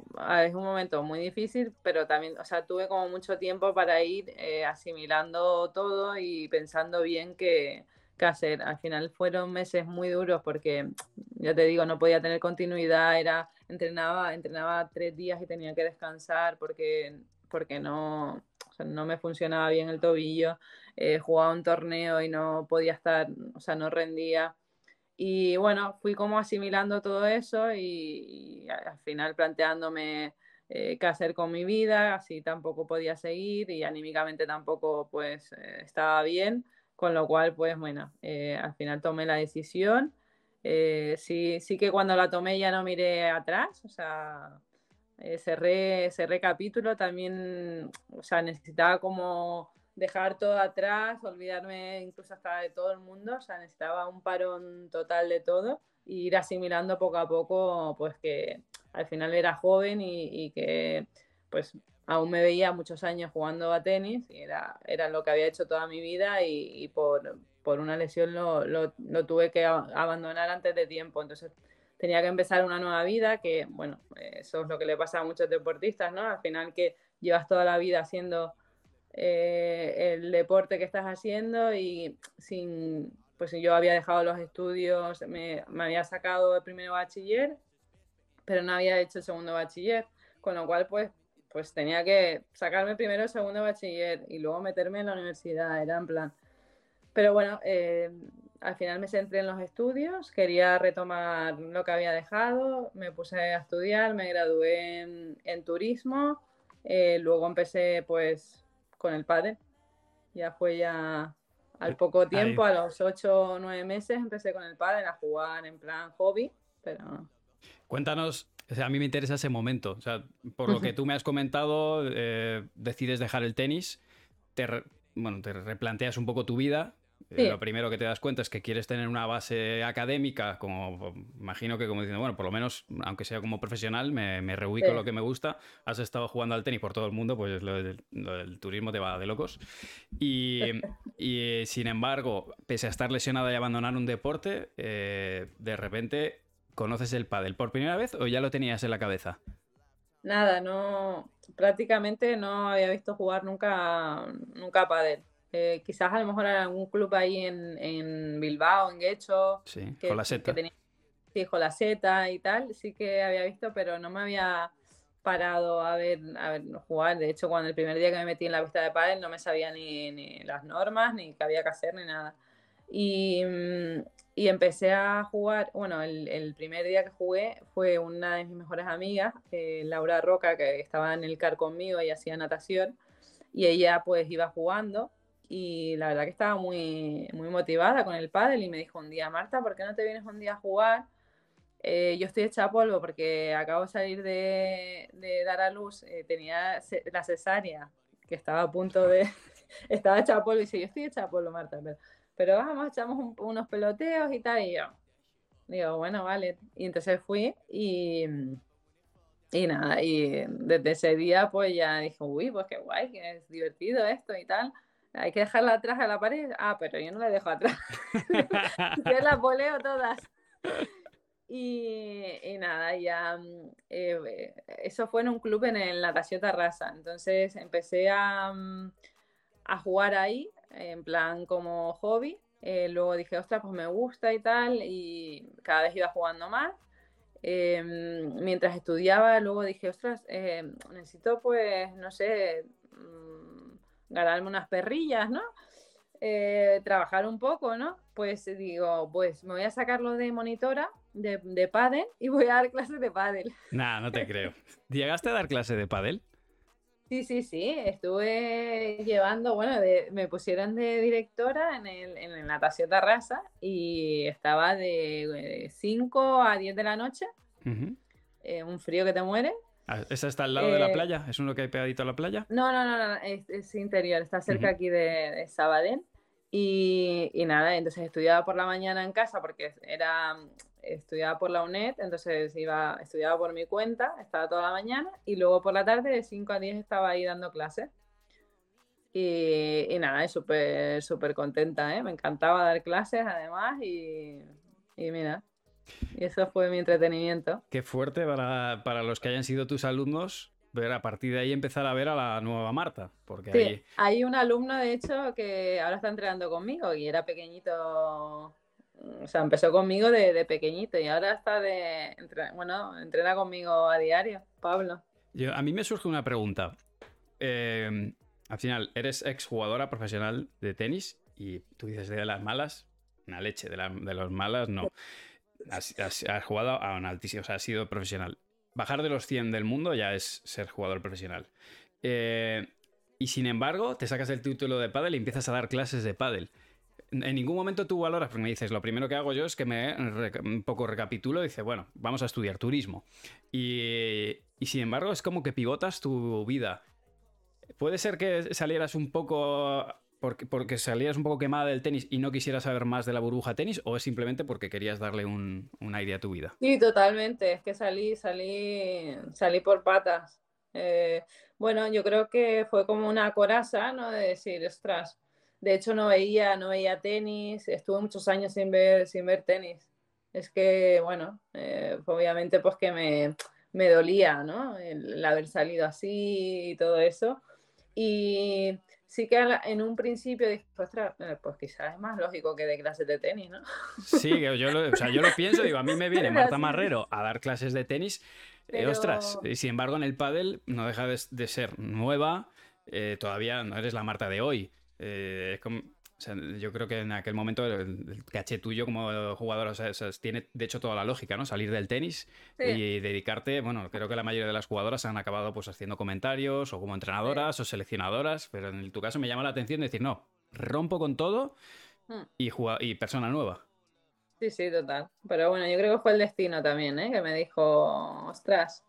es un momento muy difícil, pero también, o sea, tuve como mucho tiempo para ir eh, asimilando todo y pensando bien que, que hacer. Al final fueron meses muy duros porque, ya te digo, no podía tener continuidad, era, entrenaba, entrenaba tres días y tenía que descansar porque, porque no, no me funcionaba bien el tobillo, eh, jugaba un torneo y no podía estar, o sea, no rendía. Y bueno, fui como asimilando todo eso y, al final planteándome eh, qué hacer con mi vida, así tampoco podía seguir y anímicamente tampoco pues eh, estaba bien, con lo cual pues bueno, al final tomé la decisión. sí, sí que cuando la tomé ya no miré atrás, o sea, eh, cerré, cerré capítulo, también, o sea, necesitaba como dejar todo atrás, olvidarme incluso hasta de todo el mundo, o sea, necesitaba un parón total de todo e ir asimilando poco a poco, pues que al final era joven y, que pues aún me veía muchos años jugando a tenis y era, era lo que había hecho toda mi vida y, por, por, una lesión lo, lo, lo tuve que abandonar antes de tiempo, entonces tenía que empezar una nueva vida, que bueno, eso es lo que le pasa a muchos deportistas, ¿no? Al final que llevas toda la vida haciendo eh, el deporte que estás haciendo y sin, pues yo había dejado los estudios, me, me había sacado el primero bachiller, pero no había hecho el segundo bachiller, con lo cual pues pues tenía que sacarme primero el segundo bachiller y luego meterme en la universidad, era en plan. Pero bueno, eh, al final me centré en los estudios, quería retomar lo que había dejado, me puse a estudiar, me gradué en, turismo, eh, luego empecé pues con el padre, ya fue ya al poco tiempo, a los 8 o 9 meses empecé con el padre a jugar en plan hobby, pero... Cuéntanos, a mí me interesa ese momento, o sea, por lo que tú me has comentado, eh, decides dejar el tenis, te, bueno, te replanteas un poco tu vida, eh, lo primero que te das cuenta es que quieres tener una base académica, como imagino que como diciendo, bueno, por lo menos, aunque sea como profesional, me, me reubico lo que me gusta. Has estado jugando al tenis por todo el mundo, pues lo del, turismo te va de locos. Y, y, sin embargo, pese a estar lesionada y abandonar un deporte, eh, de repente conoces el pádel por primera vez o ya lo tenías en la cabeza. Nada, no, prácticamente no había visto jugar nunca, nunca pádel. Eh, quizás a lo mejor en algún club ahí en, en Bilbao, en Guecho. Sí, con la seta. sí, con la seta y tal, sí que había visto, pero no me había parado a ver, a ver jugar. De hecho, cuando el primer día que me metí en la pista de pádel no me sabía ni, ni las normas, ni qué había que hacer, ni nada. Y, mm, y empecé a jugar, bueno, el, el, primer día que jugué fue una de mis mejores amigas, eh, Laura Roca, que estaba en el CAR conmigo y hacía natación, y ella pues iba jugando y la verdad que estaba muy, muy motivada con el pádel y me dijo un día, Marta, ¿por qué no te vienes un día a jugar? Eh, yo estoy hecha polvo porque acabo de salir de, de dar a luz, eh, tenía la cesárea que estaba a punto de... estaba hecha polvo y dice, yo estoy hecha polvo, Marta, pero, pero vamos, echamos unos peloteos y tal, y yo digo, bueno, vale. Y entonces fui y... Y nada, y desde ese día pues ya dijo, uy, pues qué guay, que es divertido esto y tal hay que dejarla atrás a la pared. Ah, pero yo no la dejo atrás. yo las voleo todas. Y, nada, ya mm, eh, eso fue en un club en el Natación Tarrasa. Entonces empecé a, mm, a, jugar ahí, en plan como hobby. Eh, luego dije, ostras, pues me gusta y tal, y cada vez iba jugando más. Em, mientras estudiaba, luego dije, ostras, eh, necesito pues, no sé, ganarme unas perrillas, ¿no? Eh, trabajar un poco, ¿no? Pues digo, pues me voy a sacarlo de monitora de, de pádel y voy a dar clases de pádel. Nah, no te creo. ¿Llegaste a dar clase de pádel? Sí, sí, sí, estuve llevando, bueno, me pusieron de directora en el, en el Natación y estaba de 5 a 10 de la noche, eh, un frío que te muere, Ah, ¿Esa está al lado de la eh, playa? ¿Es uno que hay pegadito a la playa? No, no, no, no es, interior, está cerca aquí de, Sabadell. Y, nada, entonces estudiaba por la mañana en casa porque era estudiaba por la UNED, entonces iba, estudiaba por mi cuenta, estaba toda la mañana y luego por la tarde de 5 a 10 estaba ahí dando clases. Y, y nada, súper súper contenta, ¿eh? me encantaba dar clases además y, y mira, y eso fue mi entretenimiento. Qué fuerte para, los que hayan sido tus alumnos ver a partir de ahí empezar a ver a la nueva Marta. Porque sí, hay un alumno, de hecho, que ahora está entrenando conmigo y era pequeñito. O sea, empezó conmigo de, pequeñito y ahora está de. Bueno, entrena conmigo a diario, Pablo. a mí me surge una pregunta. Eh, al final eres exjugadora profesional de tenis y tú dices de las malas, una leche, de, de las malas no. Has, jugado a un altísimo, o sea, has sido profesional. Bajar de los 100 del mundo ya es ser jugador profesional. Eh, y sin embargo, te sacas el título de pádel y empiezas a dar clases de pádel. En ningún momento tú valoras, porque me dices, lo primero que hago yo es que me un poco recapitulo y dice, bueno, vamos a estudiar turismo. Y, y sin embargo, es como que pivotas tu vida. Puede ser que salieras un poco porque, porque, salías un poco quemada del tenis y no quisieras saber más de la burbuja tenis o es simplemente porque querías darle un, un aire a tu vida? Sí, totalmente. Es que salí, salí, salí por patas. Eh, bueno, yo creo que fue como una coraza, ¿no? De decir, ostras, de hecho no veía, no veía tenis, estuve muchos años sin ver, sin ver tenis. Es que, bueno, eh, obviamente pues que me, me dolía, ¿no? el haber salido así y todo eso. Y sí que en un principio dije, ostras, eh, pues quizás es más lógico que de clases de tenis, ¿no? Sí, yo lo, o sea, yo lo pienso, digo, a mí me viene Marta Marrero a dar clases de tenis, eh, ostras, y sin embargo en el pádel no deja de, ser nueva, eh, todavía no eres la Marta de hoy. es como, yo creo que en aquel momento el, caché tuyo como jugador, o sea, tiene de hecho toda la lógica, ¿no? Salir del tenis y dedicarte, bueno, creo que la mayoría de las jugadoras han acabado pues haciendo comentarios o como entrenadoras o seleccionadoras, pero en tu caso me llama la atención decir, no, rompo con todo hmm. y, y persona nueva. Sí, sí, total. Pero bueno, yo creo que fue el destino también, ¿eh? Que me dijo, ostras,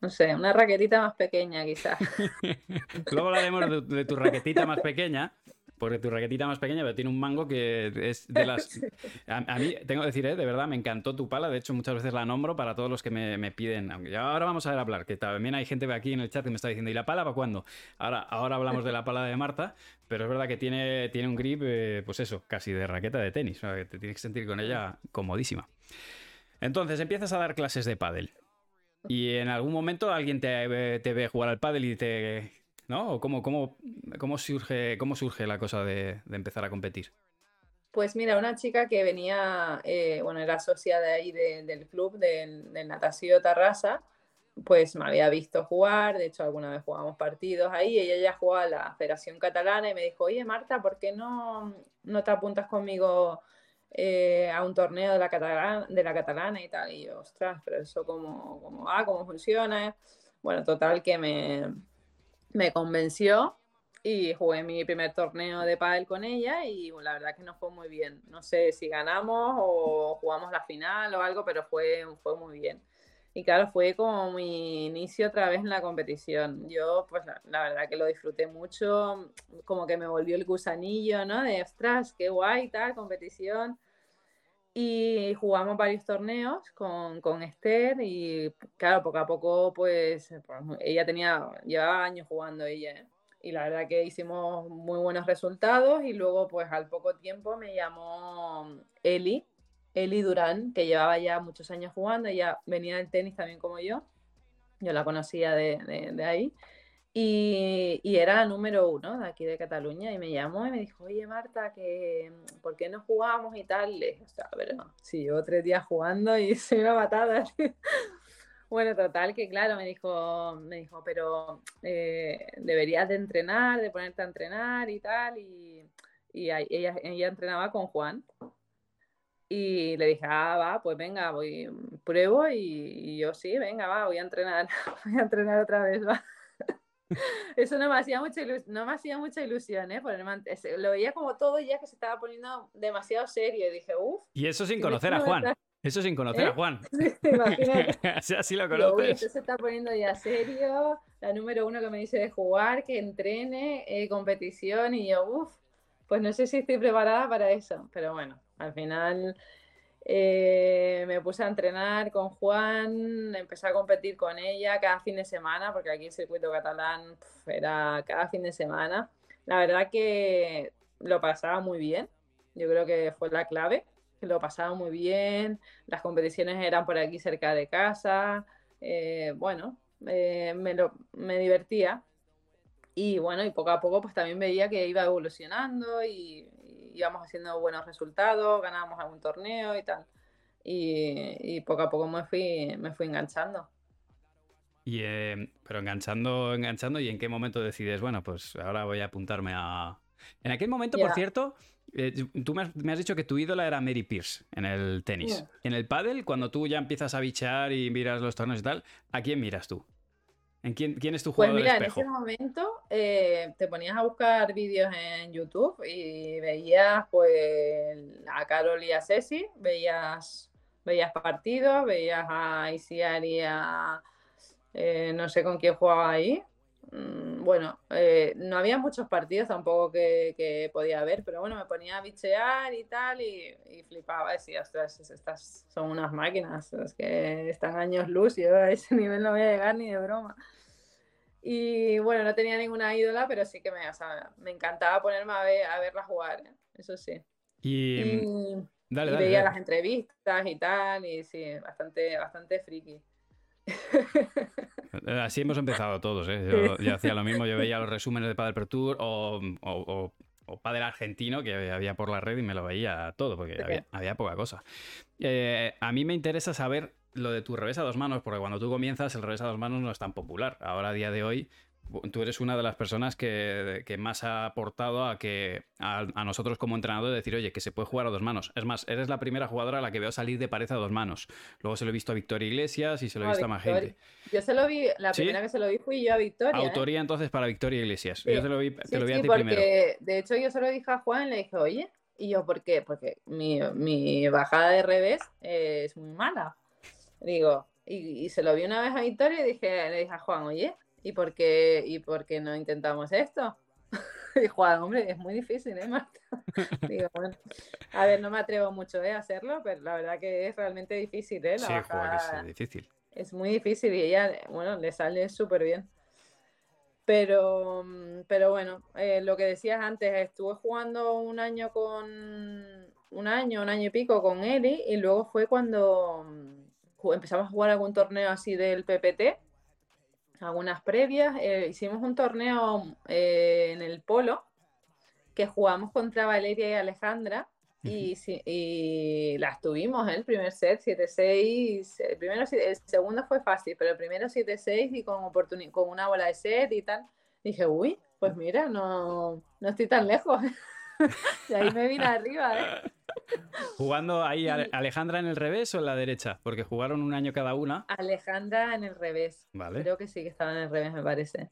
no sé, una raquetita más pequeña quizás. Luego hablaremos de, tu raquetita más pequeña, porque tu raquetita más pequeña, pero tiene un mango que es de las... A, mí, tengo que decir, ¿eh? de verdad, me encantó tu pala. De hecho, muchas veces la nombro para todos los que me, piden. ahora vamos a ver hablar, que también hay gente aquí en el chat que me está diciendo, ¿y la pala para cuándo? Ahora, ahora hablamos de la pala de Marta, pero es verdad que tiene, tiene un grip, eh, pues eso, casi de raqueta de tenis. O sea, que te tienes que sentir con ella comodísima. Entonces, empiezas a dar clases de pádel. Y en algún momento alguien te, te ve jugar al pádel y te ¿no? ¿O cómo, cómo, cómo, surge, cómo surge la cosa de, empezar a competir? Pues mira, una chica que venía, eh, bueno, era socia de ahí del club del, del Natació Tarrasa, pues me había visto jugar, de hecho alguna vez jugamos partidos ahí, ella ya jugaba a la Federación Catalana y me dijo, oye Marta, ¿por qué no, no te apuntas conmigo eh, a un torneo de la, catalana, de la catalana y tal? Y yo, ostras, pero eso cómo, cómo va, cómo funciona. Bueno, total que me, me convenció y jugué mi primer torneo de pádel con ella y la verdad que no fue muy bien. No sé si ganamos o jugamos la final o algo, pero fue, fue muy bien. Y claro, fue como mi inicio otra vez en la competición. Yo, pues la, verdad que lo disfruté mucho, como que me volvió el gusanillo, ¿no? De, ostras, qué guay, tal, competición. Y jugamos varios torneos con, con, Esther y claro, poco a poco pues, ella tenía, llevaba años jugando ella y la verdad que hicimos muy buenos resultados y luego pues al poco tiempo me llamó Eli, Eli Durán, que llevaba ya muchos años jugando, ella venía del tenis también como yo, yo la conocía de, de ahí y, era número uno de aquí de Cataluña y me llamó y me dijo, oye Marta, que ¿por qué no jugamos y tal? Le dije, o sea, pero si llevo tres días jugando y soy una matada. bueno, total, que claro, me dijo, me dijo, pero eh, deberías de entrenar, de ponerte a entrenar y tal. Y, y ella, ella entrenaba con Juan. Y le dije, ah, va, pues venga, voy, pruebo y, y yo sí, venga, va, voy a entrenar, voy a entrenar otra vez, va. Eso no me hacía mucha ilusión, no me hacía mucha ilusión, ¿eh? lo veía como todo ya que se estaba poniendo demasiado serio y dije, uff. Y eso sin conocer a Juan. Eso sin conocer a ¿Eh? Juan. Así lo conoces. se está poniendo ya serio. La número uno que me dice de jugar, que entrene, eh, competición y yo, uff, pues no sé si estoy preparada para eso. Pero bueno, al final eh, me puse a entrenar con Juan, empecé a competir con ella cada fin de semana, porque aquí el circuito catalán era cada fin de semana. La verdad que lo pasaba muy bien, yo creo que fue la clave, lo pasaba muy bien, las competiciones eran por aquí cerca de casa, eh, bueno, eh, me, lo, me divertía. Y bueno, y poco a poco pues también veía que iba evolucionando y, íbamos haciendo buenos resultados, ganábamos algún torneo y tal. Y, poco a poco me fui, me fui enganchando. Y, eh, pero enganchando, enganchando, ¿y en qué momento decides, bueno, pues ahora voy a apuntarme a... En aquel momento, por cierto, eh, tú me has, me has dicho que tu ídola era Mary Pierce en el tenis. Yeah. En el pádel, cuando tú ya empiezas a bichear y miras los torneos y tal, ¿a quién miras tú? ¿En quién, quién es tu Pues jugador mira, en ese momento eh, te ponías a buscar vídeos en YouTube y veías pues a Carol y a Ceci, veías, veías partidos, veías a Isiar y a eh, no sé con quién jugaba ahí. Mm, Bueno, eh, no había muchos partidos tampoco que, que podía ver, pero bueno, me ponía a bichear y tal y, y flipaba, decía, ostras, es- estas son unas máquinas, es que están años luz, yo a ese nivel no voy a llegar ni de broma. Y bueno, no tenía ninguna ídola, pero sí que me, o sea, me encantaba ponerme a, ver, a verla jugar, ¿eh? eso sí. Y, Y, mm, dale, y dale, veía dale. las entrevistas y tal, y sí, bastante, bastante friki. Así hemos empezado todos, ¿eh? Yo, yo hacía lo mismo, yo veía los resúmenes de Padel Pro Tour o, o, o, o Padel Argentino que había por la red y me lo veía todo, porque había poca cosa. Eh, a mí me interesa saber lo de tu revés a dos manos, porque cuando tú comienzas el revés a dos manos no es tan popular. Ahora, a día de hoy, tú eres una de las personas que, que más ha aportado a que a, a nosotros como entrenador decir, oye, que se puede jugar a dos manos. Es más, eres la primera jugadora a la que veo salir de pared a dos manos. Luego se lo he visto a Victoria Iglesias y se lo he visto a más gente. Yo se lo vi, la ¿Sí? primera que se lo vi fui yo a Victoria. ¿eh? Autoría entonces para Victoria Iglesias. Sí. Yo te lo vi, te Sí, lo vi a ti porque primero. de hecho yo se lo dije a Juan y le dije, oye, y yo, ¿por qué? Porque mi, mi bajada de revés eh, es muy mala. Digo, y, y se lo vi una vez a Victoria y dije, le dije a Juan, oye, ¿y por qué, y por qué no intentamos esto? Y Juan, hombre, es muy difícil, ¿eh, Marta? Digo, bueno, a ver, no me atrevo mucho ¿eh? a hacerlo, pero la verdad que es realmente difícil, ¿eh? La Sí, bajada es difícil. es muy difícil y ella, bueno, le sale súper bien. Pero, mm, pero bueno, eh, lo que decías antes, estuve jugando un año con un año, un año y pico con Eli y luego fue cuando mm, empezamos a jugar algún torneo así del PPT, algunas previas. eh, hicimos un torneo eh, en el Polo que jugamos contra Valeria y Alejandra y, y las tuvimos, ¿eh? el primer set 7-6, el, primero, el segundo fue fácil, pero el primero 7-6 y con, con una bola de set y tal. Dije, uy, pues mira, no, no estoy tan lejos. y ahí me vine arriba, ¿eh? Jugando ahí. Alejandra en el revés o en la derecha, porque jugaron un año cada una. Alejandra en el revés. Vale. Creo que sí que estaba en el revés, me parece.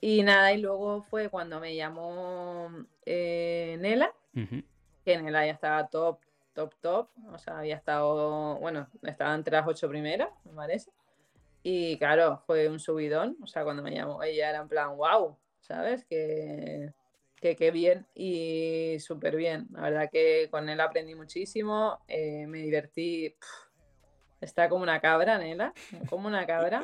Y nada, y luego fue cuando me llamó eh, Nela, Ujú. que Nela ya estaba top, top, top. O sea, había estado, bueno, estaba entre las ocho primeras, me parece. Y claro, fue un subidón. O sea, cuando me llamó ella era en plan, wow, ¿sabes? Que, que qué bien y súper bien. La verdad que con él aprendí muchísimo, eh, me divertí. Está como una cabra, Nela, como una cabra.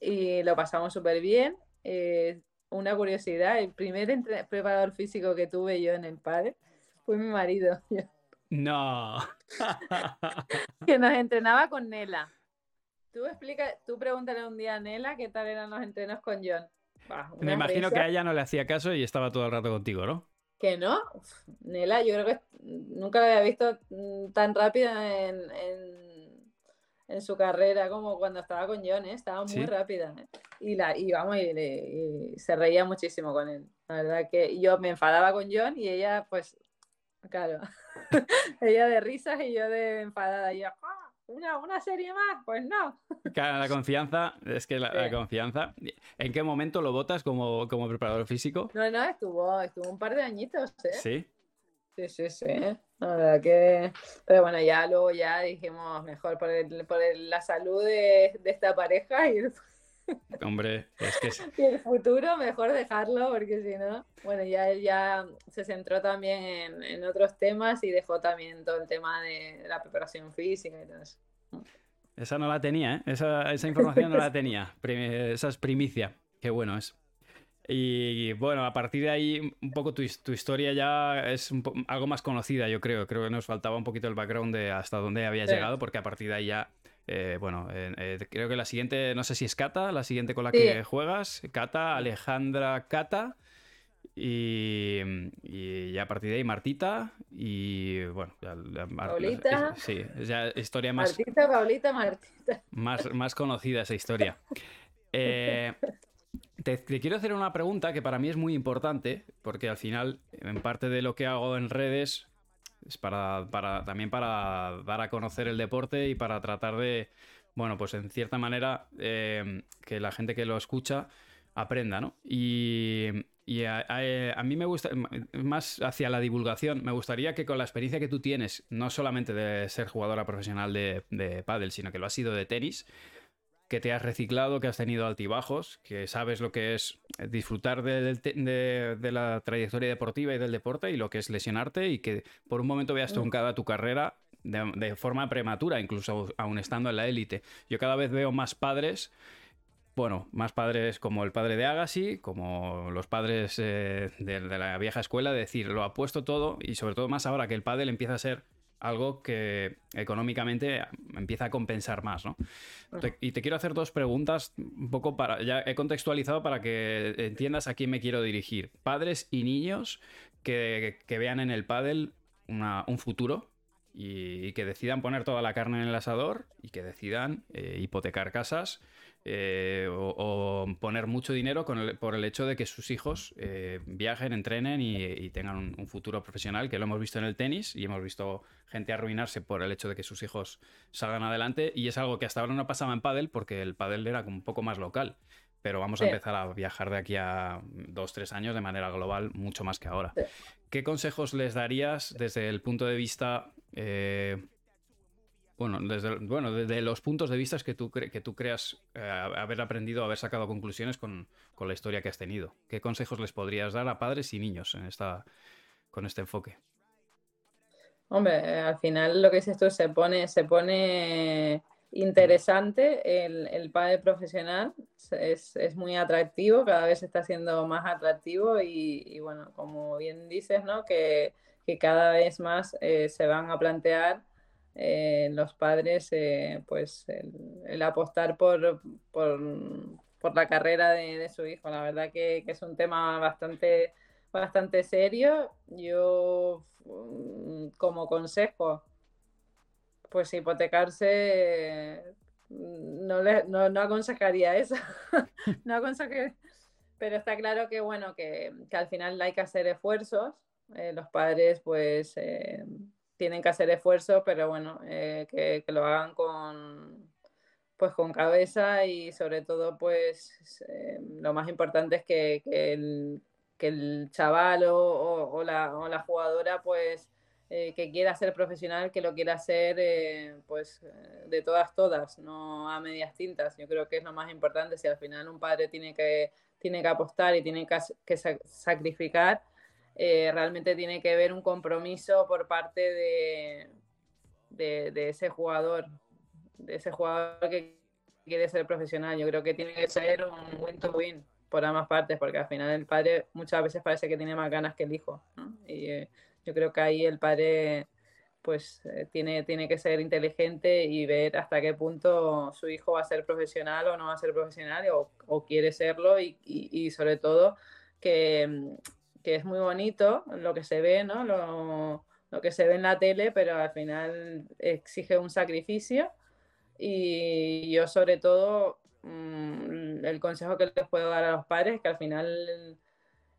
Y lo pasamos súper bien. Eh, una curiosidad, el primer preparador físico que tuve yo en el padre fue mi marido, No. que nos entrenaba con Nela. Tú explica, tú pregúntale un día a Nela qué tal eran los entrenos con John. Bah, Me imagino que a ella no le hacía caso y estaba todo el rato contigo, ¿no? Que no, Uf, Nela, yo creo que nunca la había visto mm, tan rápida en, en, en su carrera como cuando estaba con John, ¿eh? Estaba muy Sí. rápida. ¿eh? Y, la, y vamos, y se reía muchísimo con él. La verdad que yo me enfadaba con John y ella, pues, claro, ella de risas y yo de enfadada. Y yo, "Ah, ¿una, una serie más? Pues no. Claro, La confianza, es que la, confianza. ¿En qué momento lo votas como, como preparador físico? No, no, estuvo, estuvo un par de añitos, ¿eh? Sí. Sí, sí, sí. La verdad que. Pero bueno, ya luego ya dijimos mejor por, el- por el- la salud de, de esta pareja y Hombre, es que es- y el futuro, mejor dejarlo, porque si no. Bueno, ya él ya se centró también en, en otros temas y dejó también todo el tema de la preparación física y todo eso. esa no la tenía, ¿eh? Esa, esa información no la tenía. Esa es primicia. Qué bueno es. Y bueno, a partir de ahí, un poco tu, tu historia ya es un algo más conocida, yo creo. Creo que nos faltaba un poquito el background de hasta dónde había Sí. llegado, porque a partir de ahí ya, eh, bueno, eh, creo que la siguiente, no sé si es Cata, la siguiente con la Sí. que juegas, Cata, Alejandra Cata, y, y ya a partir de ahí Martita, y bueno, ya, ya- Paulita. sí, ya historia más, Martita, Paulita, Martita. más, más conocida esa historia. Eh, te, quiero hacer una pregunta que para mí es muy importante, porque al final, en parte de lo que hago en redes, es para, también para dar a conocer el deporte y para tratar de, bueno, pues en cierta manera, eh, que la gente que lo escucha aprenda, ¿no? Y, a, mí me gusta, más hacia la divulgación, me gustaría que con la experiencia que tú tienes, no solamente de ser jugadora profesional de, de pádel, sino que lo has sido de tenis, que te has reciclado, que has tenido altibajos, que sabes lo que es disfrutar de, la trayectoria deportiva y del deporte y lo que es lesionarte y que por un momento veas truncada tu carrera de, forma prematura, incluso aún estando en la élite. Yo cada vez veo más padres bueno, más padres como el padre de Agassi, como los padres eh, de, la vieja escuela, de decir, lo ha puesto todo y sobre todo más ahora que el pádel empieza a ser algo que económicamente empieza a compensar más, ¿no? y te quiero hacer dos preguntas, un poco para, ya he contextualizado para que entiendas a quién me quiero dirigir. Padres y niños que, vean en el pádel un futuro y, que decidan poner toda la carne en el asador y que decidan eh, hipotecar casas eh, o, poner mucho dinero por el hecho de que sus hijos eh, viajen, entrenen y, tengan un, futuro profesional, que lo hemos visto en el tenis y hemos visto gente arruinarse por el hecho de que sus hijos salgan adelante y es algo que hasta ahora no pasaba en pádel porque el pádel era como un poco más local. Pero vamos a empezar a viajar de aquí a dos, tres años de manera global, mucho más que ahora. ¿Qué consejos les darías desde el punto de vista eh, bueno, desde, bueno, desde los puntos de vista que tú, que tú creas eh, haber aprendido, haber sacado conclusiones con, la historia que has tenido. ¿Qué consejos les podrías dar a padres y niños en esta, con este enfoque? Hombre, al final lo que es esto se pone, se pone interesante. El, el padre profesional es, muy atractivo, cada vez está siendo más atractivo y, bueno, como bien dices, ¿no? Que, cada vez más eh, se van a plantear eh, los padres eh, pues el, apostar por, por, la carrera de, su hijo. La verdad que, es un tema bastante, bastante serio. Yo mm, como consejo, pues hipotecarse no, le, no, aconsejaría eso. no aconsejaría. Pero está claro que bueno, que, al final hay que hacer esfuerzos. Eh, los padres pues tienen que hacer esfuerzo, pero bueno, eh, que, lo hagan con, pues con cabeza y sobre todo, pues eh, lo más importante es que, el, chaval o, la, jugadora, pues eh, que quiera ser profesional, que lo quiera hacer, pues de todas, todas, no a medias tintas. Yo creo que es lo más importante. Si al final un padre tiene que, tiene que apostar y tiene que sacrificar, eh, realmente tiene que haber un compromiso por parte de, de, ese jugador, de ese jugador que quiere ser profesional. Yo creo que tiene que ser un win-to-win por ambas partes, porque al final el padre muchas veces parece que tiene más ganas que el hijo. Y eh, yo creo que ahí el padre pues eh, tiene, tiene que ser inteligente y ver hasta qué punto su hijo va a ser profesional o no va a ser profesional o, o quiere serlo y, y sobre todo que, que es muy bonito lo que se ve, ¿no? Lo, que se ve en la tele, pero al final exige un sacrificio. Y yo sobre todo, mm, el consejo que les puedo dar a los padres es que al final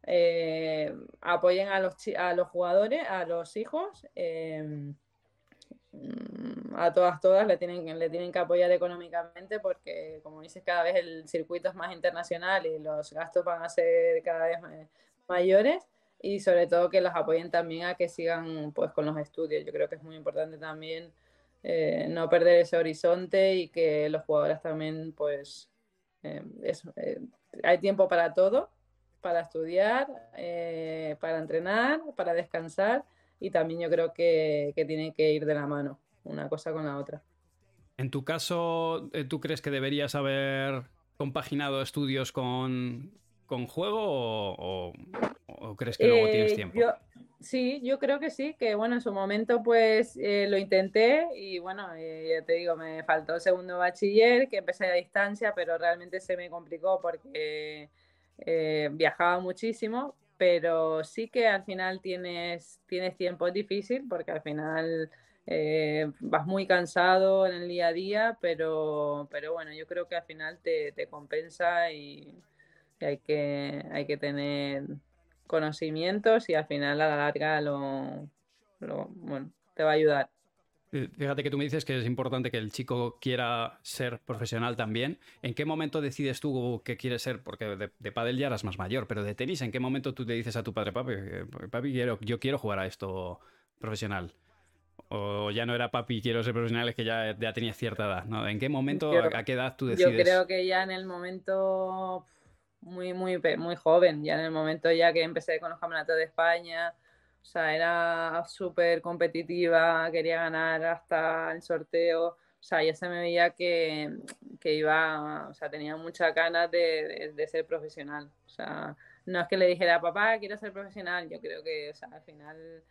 eh, apoyen a los, a los jugadores, a los hijos. Em, mm, a todas, todas le tienen, le tienen que apoyar económicamente porque, como dices, cada vez el circuito es más internacional y los gastos van a ser cada vez mayores y sobre todo que los apoyen también a que sigan pues con los estudios. Yo creo que es muy importante también eh, no perder ese horizonte y que los jugadores también pues eh, eh, hay tiempo para todo, para estudiar, para entrenar, para descansar y también yo creo que, que tiene que ir de la mano una cosa con la otra. En tu caso, ¿tú crees que deberías haber compaginado estudios con, con juego o, crees que luego tienes eh, tiempo? sí, yo creo que sí, que bueno, en su momento pues eh, lo intenté y bueno, eh, ya te digo, me faltó segundo bachiller, que empecé a distancia, pero realmente se me complicó porque viajaba muchísimo, pero sí que al final tienes, tienes tiempo, es difícil porque al final eh, vas muy cansado en el día a día, pero, pero bueno, yo creo que al final te, compensa y, hay, que, hay que tener conocimientos y al final a la larga lo, bueno, te va a ayudar. Fíjate que tú me dices que es importante que el chico quiera ser profesional también. ¿En qué momento decides tú que quieres ser? Porque de, de pádel ya eras más mayor, pero de tenis, ¿en qué momento tú te dices a tu padre, papi, papi quiero, yo quiero jugar a esto profesional? O ya no era papi, quiero ser profesional, es que ya, ya tenía cierta edad, ¿no? ¿En qué momento, a qué edad tú decides? Yo creo que ya en el momento muy, muy, muy joven, ya en el momento ya que empecé con los campeonatos de España, o sea, era súper competitiva, quería ganar hasta el sorteo, o sea, ya se me veía que, que iba, o sea, tenía muchas ganas de, de, ser profesional, o sea, no es que le dijera, papá, quiero ser profesional, yo creo que, o sea, al final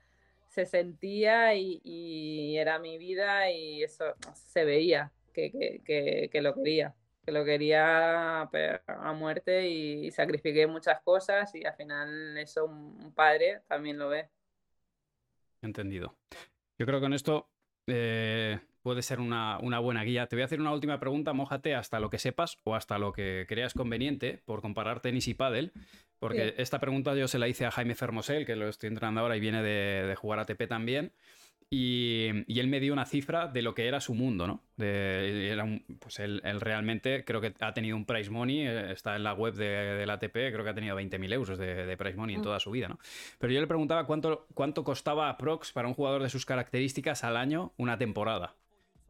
se sentía y, era mi vida y eso se veía que, lo quería, que lo quería a muerte y, sacrifiqué muchas cosas y al final eso un, padre también lo ve. Entendido. Yo creo que con esto eh, puede ser una, buena guía. Te voy a hacer una última pregunta, mójate hasta lo que sepas o hasta lo que creas conveniente por comparar tenis y pádel, porque esta pregunta yo se la hice a Jaime Fermosel, que lo estoy entrenando ahora y viene de, jugar ATP también. Y, él me dio una cifra de lo que era su mundo, ¿no? De, pues él, realmente creo que ha tenido un price money, eh, está en la web de, la ATP, creo que ha tenido 20.000 euros de, price money en mm. toda su vida, ¿no? Pero yo le preguntaba cuánto, cuánto costaba Prox para un jugador de sus características al año una temporada.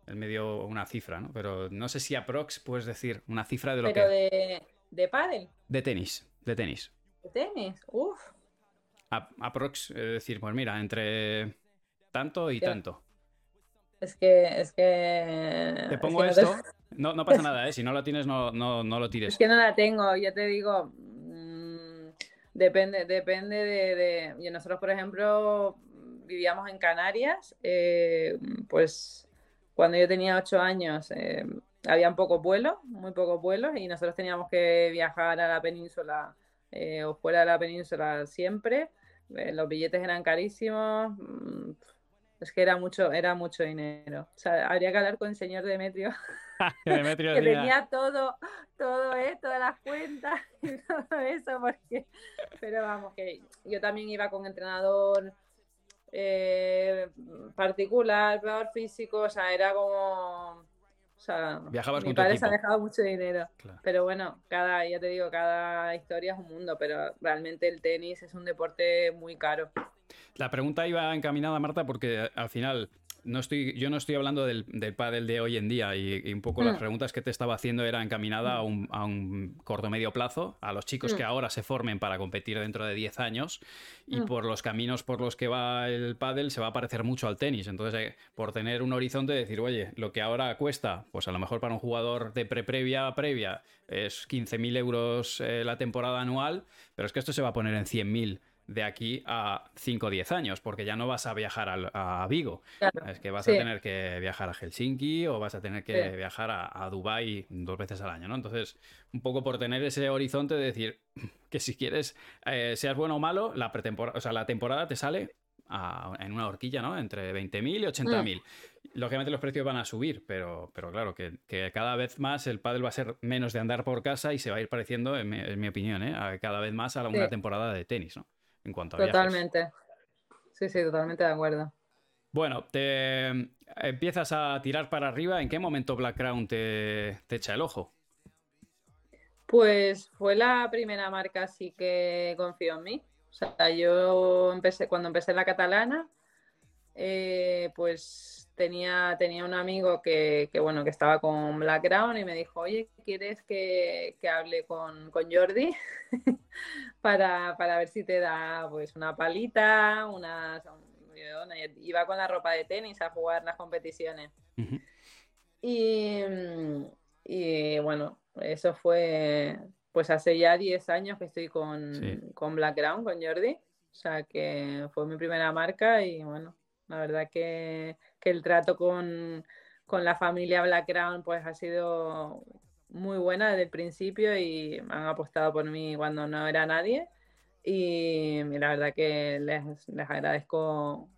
Él me dio una cifra, ¿no? Pero no sé si a Prox puedes decir una cifra de lo Pero de, de pádel. De tenis, de tenis. De tenis, uff. A, Prox, es decir, pues mira, entre tanto y tanto. Es que, es que. Te pongo esto. No, no, pasa nada, ¿eh? Si no lo tienes, no, no, no, lo tires. Es que no la tengo, ya te digo. Mm, depende, depende de, de, Nosotros, por ejemplo, vivíamos en Canarias, eh, pues cuando yo tenía ocho años eh, había pocos vuelos, muy pocos vuelos, y nosotros teníamos que viajar a la península eh, o fuera de la península siempre. Eh, los billetes eran carísimos. Mm, es que era mucho, era mucho dinero. O sea, habría que hablar con el señor Demetrio. Demetrio que tenía todo, todo, ¿eh? todas las cuentas y todo eso, porque. Pero vamos, que yo también iba con entrenador eh, particular, peor físico, o sea, era como... O sea, Viajabas mi padre se ha dejado mucho dinero. Pero bueno, cada, ya te digo, cada historia es un mundo, pero realmente el tenis es un deporte muy caro. La pregunta iba encaminada, Marta, porque al final no estoy, yo no estoy hablando del, del pádel de hoy en día y, un poco las mm. preguntas que te estaba haciendo era encaminada a un, a un corto medio plazo, a los chicos que mm. ahora se formen para competir dentro de 10 años y mm. por los caminos por los que va el pádel se va a parecer mucho al tenis. Entonces, eh, por tener un horizonte de decir, oye, lo que ahora cuesta, pues a lo mejor para un jugador de pre-previa previa es 15.000 euros eh, la temporada anual, pero es que esto se va a poner en 100.000 de aquí a 5 o 10 años, porque ya no vas a viajar a, Vigo. Es que vas a tener que viajar a Helsinki o vas a tener que viajar a, a Dubái dos veces al año, ¿no? Entonces, un poco por tener ese horizonte de decir que si quieres, eh, seas bueno o malo, la pretemporada, o sea, la temporada te sale en una horquilla, ¿no? Entre 20.000 y 80.000. Mm. Lógicamente los precios van a subir, pero, pero claro, que, cada vez más el pádel va a ser menos de andar por casa y se va a ir pareciendo, en mi, opinión, ¿eh? cada vez más a una temporada de tenis, ¿no? En cuanto a Totalmente. Sí, sí, totalmente de acuerdo. Bueno, te empiezas a tirar para arriba. ¿En qué momento Black Crown te, echa el ojo? Pues fue la primera marca así que confió en mí. O sea, yo empecé, cuando empecé la catalana, eh, pues tenía, tenía un amigo que, bueno, que estaba con Black Crown y me dijo, oye, ¿quieres que, hable con, Jordi? para, ver si te da pues una palita, una, iba con la ropa de tenis a jugar las competiciones. y, bueno, eso fue pues hace ya 10 años que estoy con, con Black Crown, con Jordi. O sea que fue mi primera marca y bueno, la verdad que, el trato con, la familia Black Crown pues ha sido muy buena desde el principio y han apostado por mí cuando no era nadie. Y la verdad que les, agradezco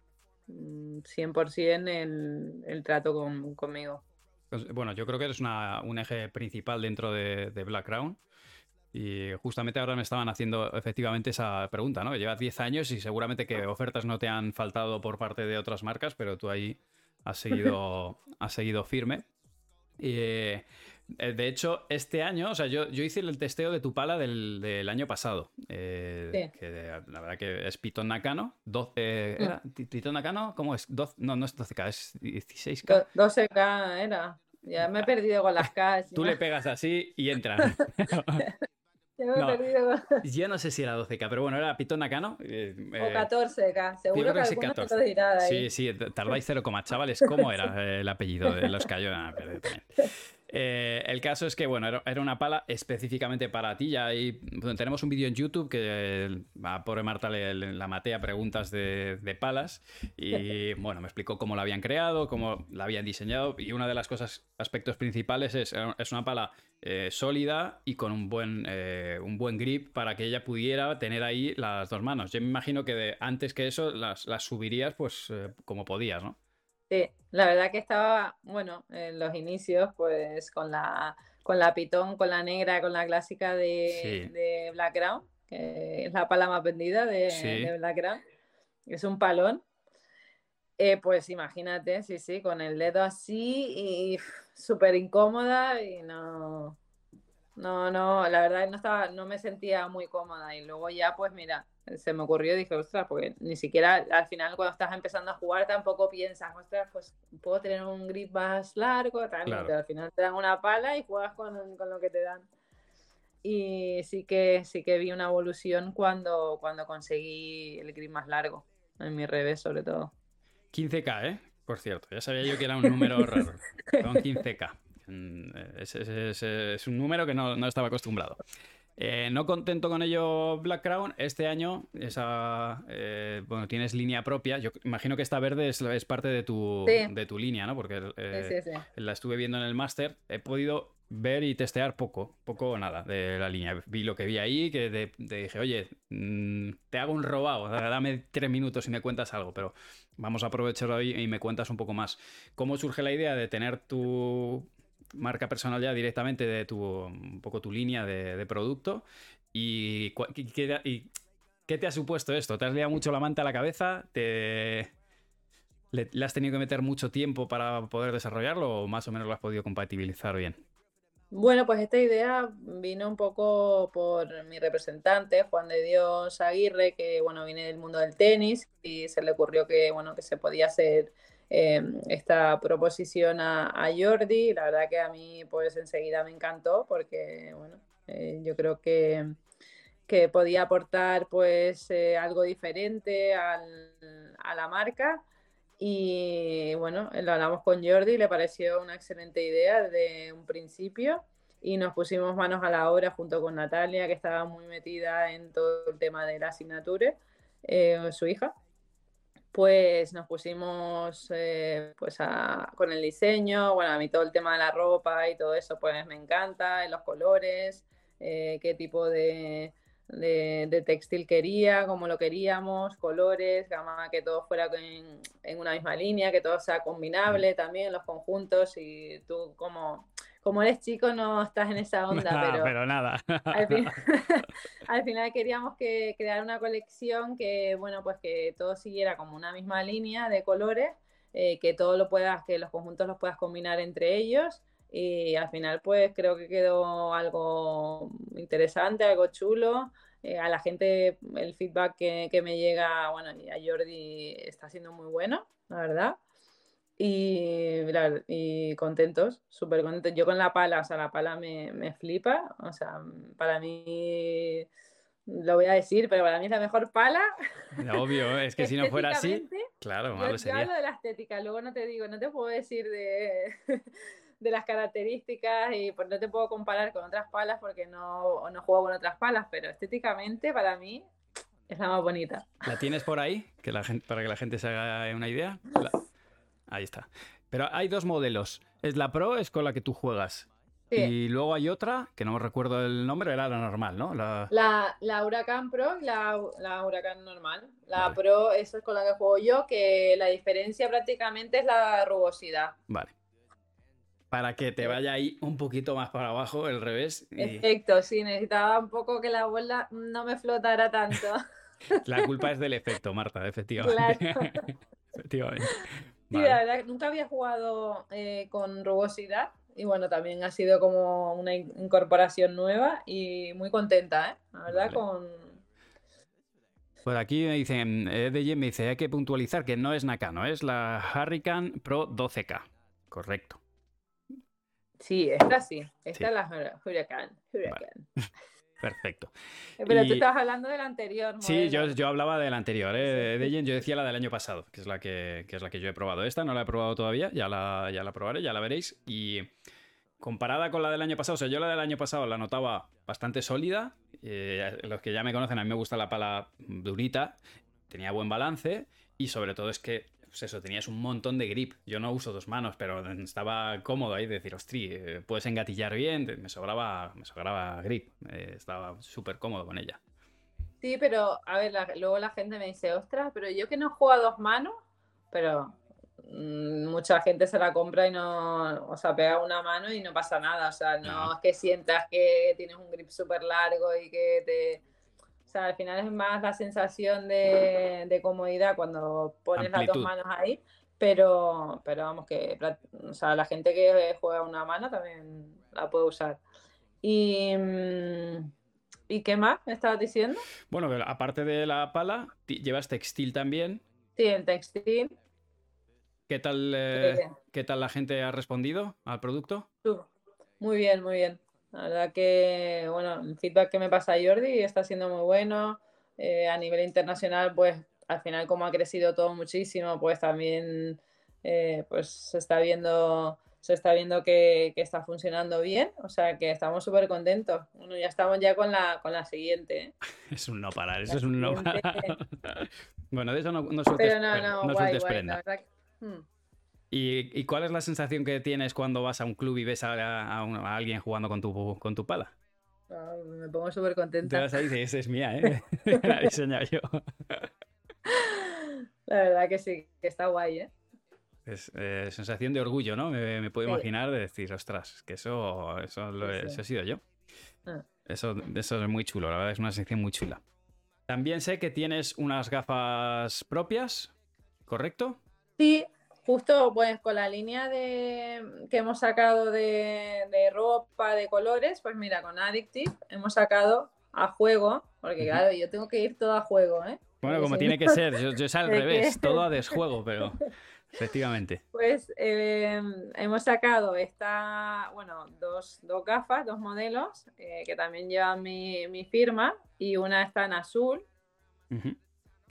100% mm, el, el trato conmigo. Pues, bueno, yo creo que eres un eje principal dentro de, Black Crown. Y justamente ahora me estaban haciendo efectivamente esa pregunta, ¿no? Llevas 10 años y seguramente que ofertas no te han faltado por parte de otras marcas, pero tú ahí has seguido, has seguido firme. Y, eh, de hecho, este año, o sea, yo, yo hice el testeo de tu pala del, año pasado. Eh, que la verdad que es Python Nakano. 12, ¿era? ¿Python Nakano? ¿Cómo es? no, no es 12K, es 16K. 12K era. Ya me he perdido con las K. Tú le pegas así y entra. Yo no sé si era 12K, pero bueno, era Python Nakano. Eh, o 14K, seguro que, que 14. Sí, sí, tardáis 0, chavales. ¿Cómo era el apellido de los Cayo? Eh, el caso es que, bueno, era, una pala específicamente para ti. Ya ahí, tenemos un vídeo en YouTube que a pobre Marta le, la maté a preguntas de, palas. Y bueno, me explicó cómo la habían creado, cómo la habían diseñado. Y una de las cosas, aspectos principales es, es una pala eh, sólida y con un buen, eh, un buen grip para que ella pudiera tener ahí las dos manos. Yo me imagino que antes que eso las, las subirías pues como podías, ¿no? Sí, la verdad que estaba, bueno, en los inicios, pues con la, con la pitón, con la negra, con la clásica de, Black Crown, que es la pala más vendida de, Black Crown. Es un palón. Eh, pues imagínate, sí, sí, con el dedo así y súper incómoda y no, no, no, la verdad no estaba, no me sentía muy cómoda y luego ya pues mira, se me ocurrió y dije, ostras, porque ni siquiera al final cuando estás empezando a jugar tampoco piensas, ostras, pues puedo tener un grip más largo, tal, al final te dan una pala y juegas con, lo que te dan. Y sí que, sí que vi una evolución cuando, cuando conseguí el grip más largo, en mi revés sobre todo. 15K, ¿eh? Por cierto, ya sabía yo que era un número raro. Son 15K. Es, es, un número que no, no estaba acostumbrado. Eh, no contento con ello Black Crown, este año esa, eh, bueno, tienes línea propia. Yo imagino que esta verde es, parte de tu, de tu línea, ¿no? Porque eh, la estuve viendo en el máster. He podido ver y testear poco, poco o nada de la línea. Vi lo que vi ahí, que te dije, oye, mm, te hago un robado, dame tres minutos y me cuentas algo, pero vamos a aprovecharlo hoy y me cuentas un poco más. ¿Cómo surge la idea de tener tu marca personal ya directamente de tu, un poco tu línea de, producto. Y, qué te ha supuesto esto? ¿Te has liado mucho la manta a la cabeza? ¿Te, le, has tenido que meter mucho tiempo para poder desarrollarlo o más o menos lo has podido compatibilizar bien? Bueno, pues esta idea vino un poco por mi representante, Juan de Dios Aguirre, que bueno, viene del mundo del tenis y se le ocurrió que bueno, que se podía hacer Em, esta proposición a, Jordi. La verdad que a mí pues enseguida me encantó porque bueno, eh, yo creo que, que, podía aportar pues eh, algo diferente a la marca. Y bueno, lo hablamos con Jordi, le pareció una excelente idea desde un principio y nos pusimos manos a la obra junto con Natalia, que estaba muy metida en todo el tema de la asignatura, eh, su hija pues nos pusimos eh, pues con el diseño, bueno, a mí todo el tema de la ropa y todo eso pues me encanta, los colores, eh, qué tipo de, de, textil quería, cómo lo queríamos, colores, gama que todo fuera en, en, una misma línea, que todo sea combinable también, los conjuntos y tú como como eres chico no estás en esa onda, pero, pero nada. Al, final queríamos que crear una colección que, bueno, pues que todo siguiera como una misma línea de colores, eh, que todo lo puedas, que los conjuntos los puedas combinar entre ellos. Y al final, pues creo que quedó algo interesante, algo chulo. Eh, a la gente, el feedback que, que me llega, bueno, y a Jordi está siendo muy bueno, la verdad. Y, y contentos, súper contentos. Yo con la pala, o sea, la pala me, me, flipa. O sea, para mí, lo voy a decir, pero para mí es la mejor pala. Obvio, es que si no fuera así, claro, malo sería. Yo hablo de la estética, luego no te digo, no te puedo decir de, de las características y pues no te puedo comparar con otras palas porque no, no juego con otras palas, pero estéticamente para mí es la más bonita. ¿La tienes por ahí? Que la gente, para que la gente se haga una idea. Ahí está. Pero hay dos modelos. Es la Pro, es con la que tú juegas. Y luego hay otra, que no me recuerdo el nombre, era la normal, ¿no? La, la, Huracán Pro y la, la Huracán normal. La Pro, esa es con la que juego yo, que la diferencia prácticamente es la rugosidad. Vale. Para que te vaya ahí un poquito más para abajo, el revés. Efecto, sí, necesitaba un poco que la bola no me flotara tanto. La culpa es del efecto, Marta, efectivamente. efectivamente. Sí, la verdad, nunca había jugado eh, con rugosidad y bueno, también ha sido como una incorporación nueva y muy contenta, ¿eh? La verdad, con... Pues aquí me dicen, Ed me dice, hay que puntualizar que no es Nakano, es la Hurricane Pro 12K. Correcto. Sí, esta sí. Esta es la Hurricane. Perfecto. Eh, pero tú estabas hablando del anterior. Sí, yo, yo, hablaba del anterior. ¿eh? De yo decía la del año pasado, que es la que, es la que yo he probado. Esta no la he probado todavía, ya la, ya la probaré, ya la veréis. Y comparada con la del año pasado, o sea, yo la del año pasado la notaba bastante sólida. Eh, los que ya me conocen, a mí me gusta la pala durita, tenía buen balance y sobre todo es que pues eso, tenías un montón de grip. Yo no uso dos manos, pero estaba cómodo ahí de decir, ostri, puedes engatillar bien, me sobraba, me sobraba grip. Eh, estaba súper cómodo con ella. Sí, pero a ver, luego la gente me dice, ostras, pero yo que no juego a dos manos, pero mm, mucha gente se la compra y no, o sea, pega una mano y no pasa nada. O sea, no, es que sientas que tienes un grip súper largo y que te sea, al final es más la sensación de, comodidad cuando pones las dos manos ahí, pero, pero vamos que o sea, la gente que juega una mano también la puede usar. Y, mm, ¿y qué más me estabas diciendo? Bueno, aparte de la pala, llevas textil también. Sí, el textil. ¿Qué tal, eh, ¿qué tal la gente ha respondido al producto? Muy bien, muy bien. La verdad que, bueno, el feedback que me pasa Jordi está siendo muy bueno. Eh, a nivel internacional, pues al final como ha crecido todo muchísimo, pues también eh, pues se está viendo se está viendo que, está funcionando bien, o sea que estamos súper contentos. Bueno, ya estamos ya con la, con la siguiente. ¿eh? Es un no parar, eso es un no parar. bueno, de eso no, no sueltes, Pero no, no, guay, guay, la verdad hmm. ¿Y, cuál es la sensación que tienes cuando vas a un club y ves a, alguien jugando con tu, con tu pala? Ah, me pongo súper contenta. Te vas ahí es mía, ¿eh? la he diseñado yo. La verdad que sí, que está guay, ¿eh? Es eh, sensación de orgullo, ¿no? Me, puedo imaginar de decir, ostras, que eso, eso, lo he, sido yo. Ah. Eso, eso es muy chulo, la verdad es una sensación muy chula. También sé que tienes unas gafas propias, ¿correcto? Sí, justo pues con la línea de, que hemos sacado de, ropa, de colores, pues mira, con Addictive hemos sacado a juego, porque claro, yo tengo que ir todo a juego, ¿eh? Bueno, como tiene que ser, yo, yo es al revés, todo a desjuego, pero efectivamente. Pues em, hemos sacado esta, bueno, dos, dos gafas, dos modelos, eh, que también llevan mi, mi, firma, y una está en azul,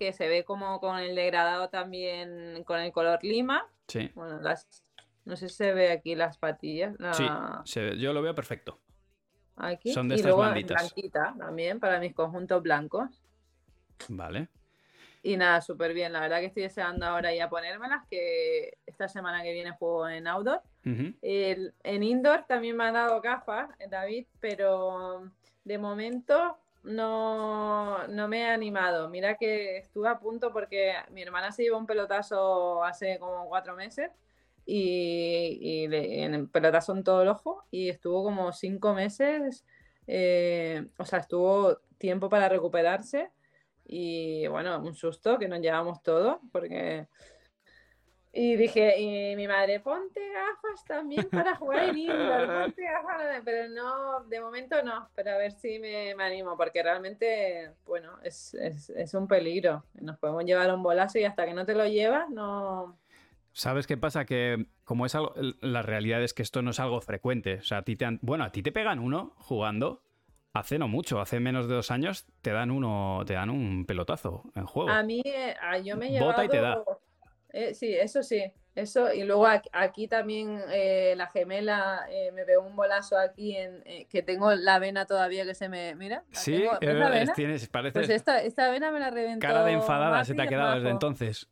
que se ve como con el degradado también con el color lima. Sí. Bueno, las, no sé si se ve aquí las patillas. Sí, yo lo veo perfecto. Aquí. Son de y luego blanquita también para mis conjuntos blancos. Vale. Y nada, súper bien. La verdad que estoy deseando ahora ya ponérmelas, que esta semana que viene juego en outdoor. en indoor también me han dado gafas, David, pero de momento no, no me he animado. Mira que estuve a punto porque mi hermana se llevó un pelotazo hace como cuatro meses y, en el pelotazo en todo el ojo y estuvo como cinco meses, eh, o sea, estuvo tiempo para recuperarse y bueno, un susto que nos llevamos todo porque y dije, y mi madre, ponte gafas también para jugar en indoor, ponte gafas, pero no, de momento no, pero a ver si me, animo, porque realmente, bueno, es, un peligro. Nos podemos llevar un bolazo y hasta que no te lo llevas, no... ¿Sabes qué pasa? Que como es algo, la realidad es que esto no es algo frecuente. O sea, a ti te bueno, a ti te pegan uno jugando, hace no mucho, hace menos de dos años, te dan uno, te dan un pelotazo en juego. A mí, eh, yo me he llevado... Bota y te da eh, sí, eso sí, eso. Y luego aquí, también eh, la gemela eh, me pegó un bolazo aquí en que tengo la vena todavía que se me. Mira. Sí, tienes, parece. Pues esta, esta, vena me la reventó. Cara de enfadada se te ha quedado desde entonces.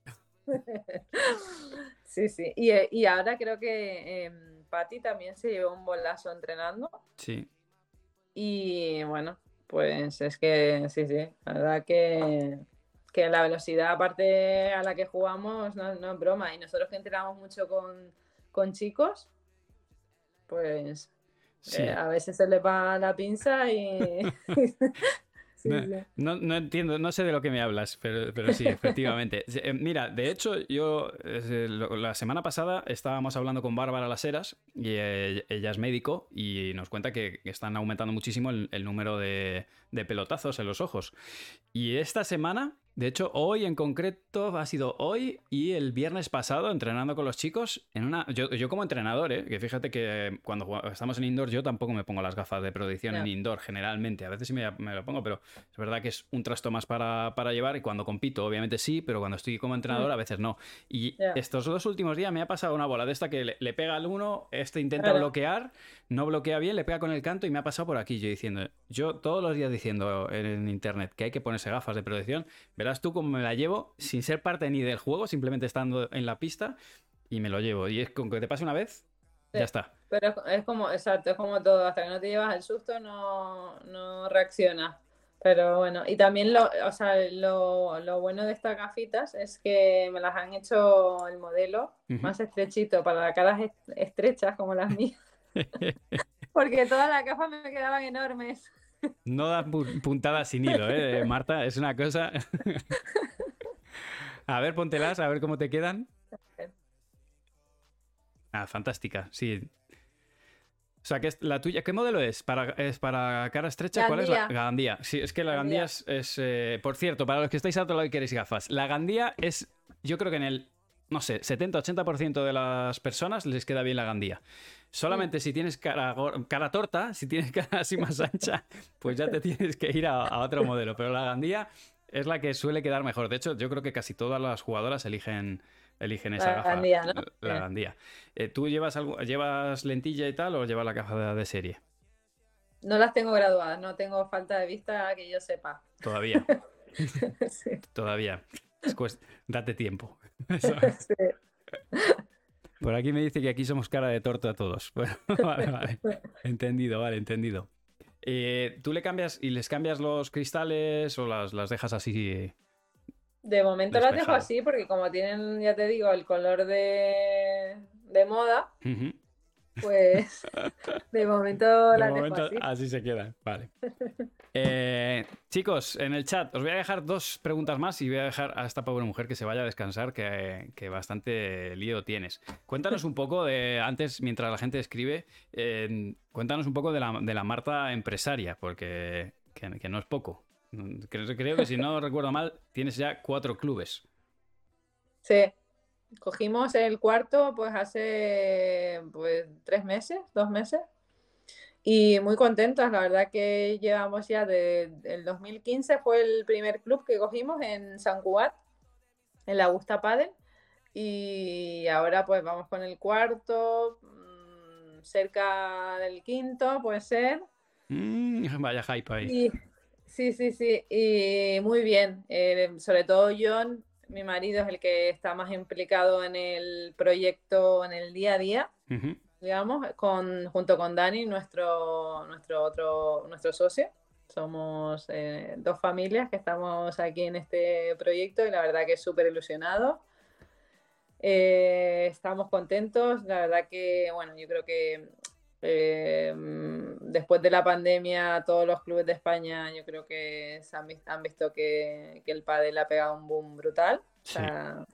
sí, sí. Y, y, ahora creo que. Em, Patti también se llevó un bolazo entrenando. Sí. Y bueno, pues es que sí, sí, la verdad que, que la velocidad aparte a la que jugamos no, no es broma. Y nosotros que entrenamos mucho con, con chicos, pues Sí. eh, a veces se le va la pinza y... Sí, No, sí. no- no entiendo, no sé de lo que me hablas, pero, pero sí, efectivamente. Eh, Mira, de hecho, yo eh, la semana pasada estábamos hablando con Bárbara Las Heras y ella es médico y nos cuenta que, que están aumentando muchísimo el, el número de, de pelotazos en los ojos. Y esta semana, de hecho, hoy en concreto, ha sido hoy y el viernes pasado entrenando con los chicos en una... Yo, yo como entrenador, ¿eh? que fíjate que cuando jugamos- estamos en indoor yo tampoco me pongo las gafas de protección en Ya. indoor generalmente. A veces sí me, me lo pongo, pero es verdad que es un trasto más para, para llevar y cuando compito, obviamente sí, pero cuando estoy como entrenador a veces no. Y estos dos últimos días me ha pasado una bola de esta que le, le pega al uno, este intenta bloquear, no bloquea bien, le pega con el canto y me ha pasado por aquí yo diciendo, yo todos los días diciendo en internet que hay que ponerse gafas de protección, verás tú cómo me la llevo sin ser parte ni del juego, simplemente estando en la pista y me lo llevo. Y es con que te pase una vez, Sí. ya está. Pero es, es como, exacto, es como todo, hasta que no te llevas el susto no, no reaccionas. Pero bueno, y también lo, o sea, lo, lo bueno de estas gafitas es que me las han hecho el modelo Ujú. más estrechito para las caras est- estrechas como las mías, porque todas las gafas me quedaban enormes. No da pu- puntadas sin hilo, ¿eh, Marta? Es una cosa... a ver, póntelas, a ver cómo te quedan. Ah, fantástica, sí. O sea, que es la tuya, ¿qué modelo es? ¿Para, ¿Es para cara estrecha? ¿Cuál es la Gandía. Gandía? Sí, es que la Gandía Gandía. es, es, eh, por cierto, para los que estáis a otro lado y queréis gafas, la Gandía es, yo creo que en el, no sé, 70-80% de las personas les queda bien la Gandía. Solamente si tienes cara, cara torta, si tienes cara así más ancha, pues ya te tienes que ir a, a otro modelo. Pero la Gandía es la que suele quedar mejor. De hecho, yo creo que casi todas las jugadoras eligen, eligen esa La gafa. Gandía, ¿no? La. Gandía. Eh, ¿Tú llevas, algo, llevas lentilla y tal o llevas la gafa de, de serie? No las tengo graduadas, no tengo falta de vista que yo sepa. Todavía, Sí, todavía. Es cuest- Date tiempo. Sí. Por aquí me dice que aquí somos cara de torta todos. Bueno, vale, vale. Entendido, vale, entendido. Eh, ¿Tú le cambias y les cambias los cristales o las, las dejas así? De momento las dejo así porque como tienen, ya te digo, el color de, de moda. Pues de momento De las momento dejo así. así se quedan. Vale. Eh, chicos, en el chat os voy a dejar dos preguntas más y voy a dejar a esta pobre mujer que se vaya a descansar, que, que bastante lío tienes. Cuéntanos un poco de, antes, mientras la gente escribe, eh, cuéntanos un poco de la, de la Marta empresaria, porque que, que no es poco. Creo, creo que si no recuerdo mal, tienes ya cuatro clubes. Sí. Cogimos el cuarto pues hace pues tres meses, dos meses. Y muy contentos, la verdad que llevamos ya de, el 2015 fue el primer club que cogimos en San Cugat, en la Augusta Padel. Y ahora pues vamos con el cuarto, mm, cerca del quinto puede ser. Mm, vaya hype ahí. Y, sí, sí, sí, y muy bien. Eh, sobre todo John, mi marido, es el que está más implicado en el proyecto, en el día a día, Ujú. digamos, con, junto con Dani, nuestro, nuestro otro, nuestro socio. Somos eh, dos familias que estamos aquí en este proyecto y la verdad que es súper ilusionado. Eh, estamos contentos, la verdad que, bueno, yo creo que eh, después de la pandemia todos los clubes de España yo creo que se han, han visto que, que el pádel ha pegado un boom brutal. O Sí. sea,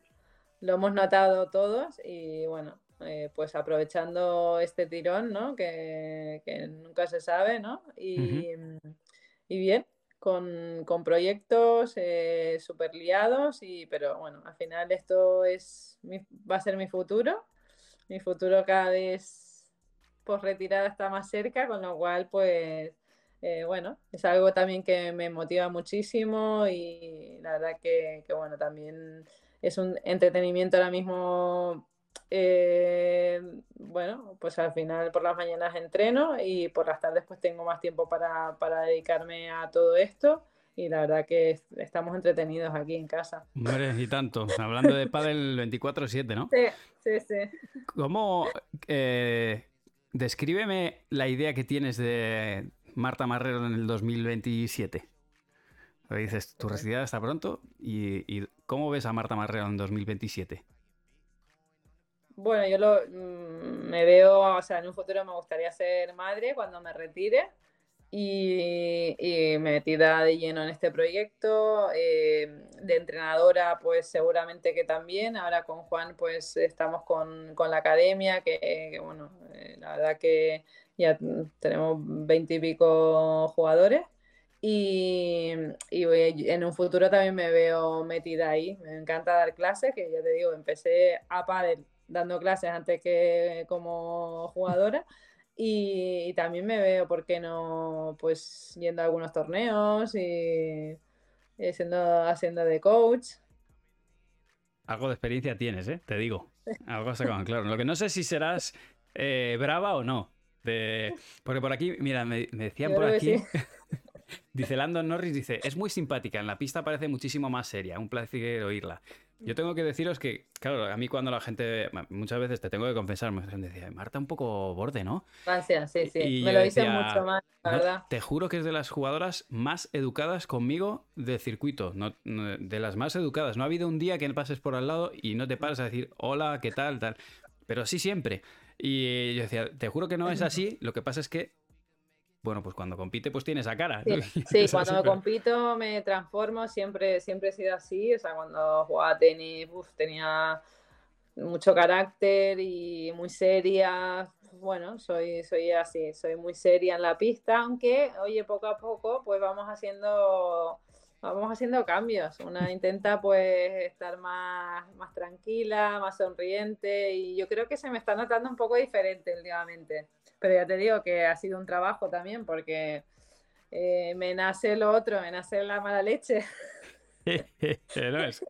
lo hemos notado todos y bueno, eh, pues aprovechando este tirón, ¿no? Que, que nunca se sabe, ¿no? Y, y bien, con, con proyectos eh, súper liados, y, pero bueno, al final esto es mi- va a ser mi futuro. Mi futuro cada vez por retirada está más cerca, con lo cual pues eh, bueno, es algo también que me motiva muchísimo y la verdad que, que, bueno, también es un entretenimiento ahora mismo. eh, bueno, pues al final por las mañanas entreno y por las tardes pues tengo más tiempo para, para dedicarme a todo esto y la verdad que estamos entretenidos aquí en casa. Y tanto. Hablando de pádel 24-7, ¿no? Sí, sí, sí. ¿Cómo... Eh, descríbeme la idea que tienes de Marta Marrero en el 2027. dices, tu residad está pronto. Y, cómo ves a Marta Marrero en 2027? Bueno, yo lo, mm, me veo, o sea, en un futuro me gustaría ser madre cuando me retire y, metida de lleno en este proyecto. Eh, de entrenadora, pues seguramente que también. Ahora con Juan, pues estamos con, la academia, que, bueno, eh, la verdad que ya tenemos veintipico jugadores. Y, en un futuro también me veo metida ahí. Me encanta dar clases, que ya te digo, empecé a pádel dando clases antes que como jugadora. Y, también me veo, ¿por qué no? Pues yendo a algunos torneos y, siendo, haciendo de coach. Algo de experiencia tienes, ¿eh? Te digo. Algo se claro. Lo que no sé si serás eh, brava o no. De... Porque por aquí, mira, me, decían por aquí. dice Landon Norris, dice, es muy simpática, en la pista parece muchísimo más seria, un placer oírla. Yo tengo que deciros que, claro, a mí cuando la gente, muchas veces te tengo que confesar, me decía, Marta un poco borde, ¿no? Gracias, sí, sí. me lo dice mucho más, la verdad. te juro que es de las jugadoras más educadas conmigo de circuito, no, de las más educadas. No ha habido un día que pases por al lado y no te pares a decir, hola, ¿qué tal? tal. Pero sí siempre. Y yo decía, te juro que no es así, lo que pasa es que bueno, pues cuando compite, pues tiene esa cara. Sí, cuando compito me transformo, siempre, siempre he sido así. O sea, cuando jugaba tenis, tenía mucho carácter y muy seria. Bueno, soy, soy así, soy muy seria en la pista, aunque, oye, poco a poco, pues vamos haciendo vamos haciendo cambios. Una intenta pues estar más, más tranquila, más sonriente y yo creo que se me está notando un poco diferente últimamente. Pero ya te digo que ha sido un trabajo también porque eh, me nace lo otro, me nace la mala leche. no es.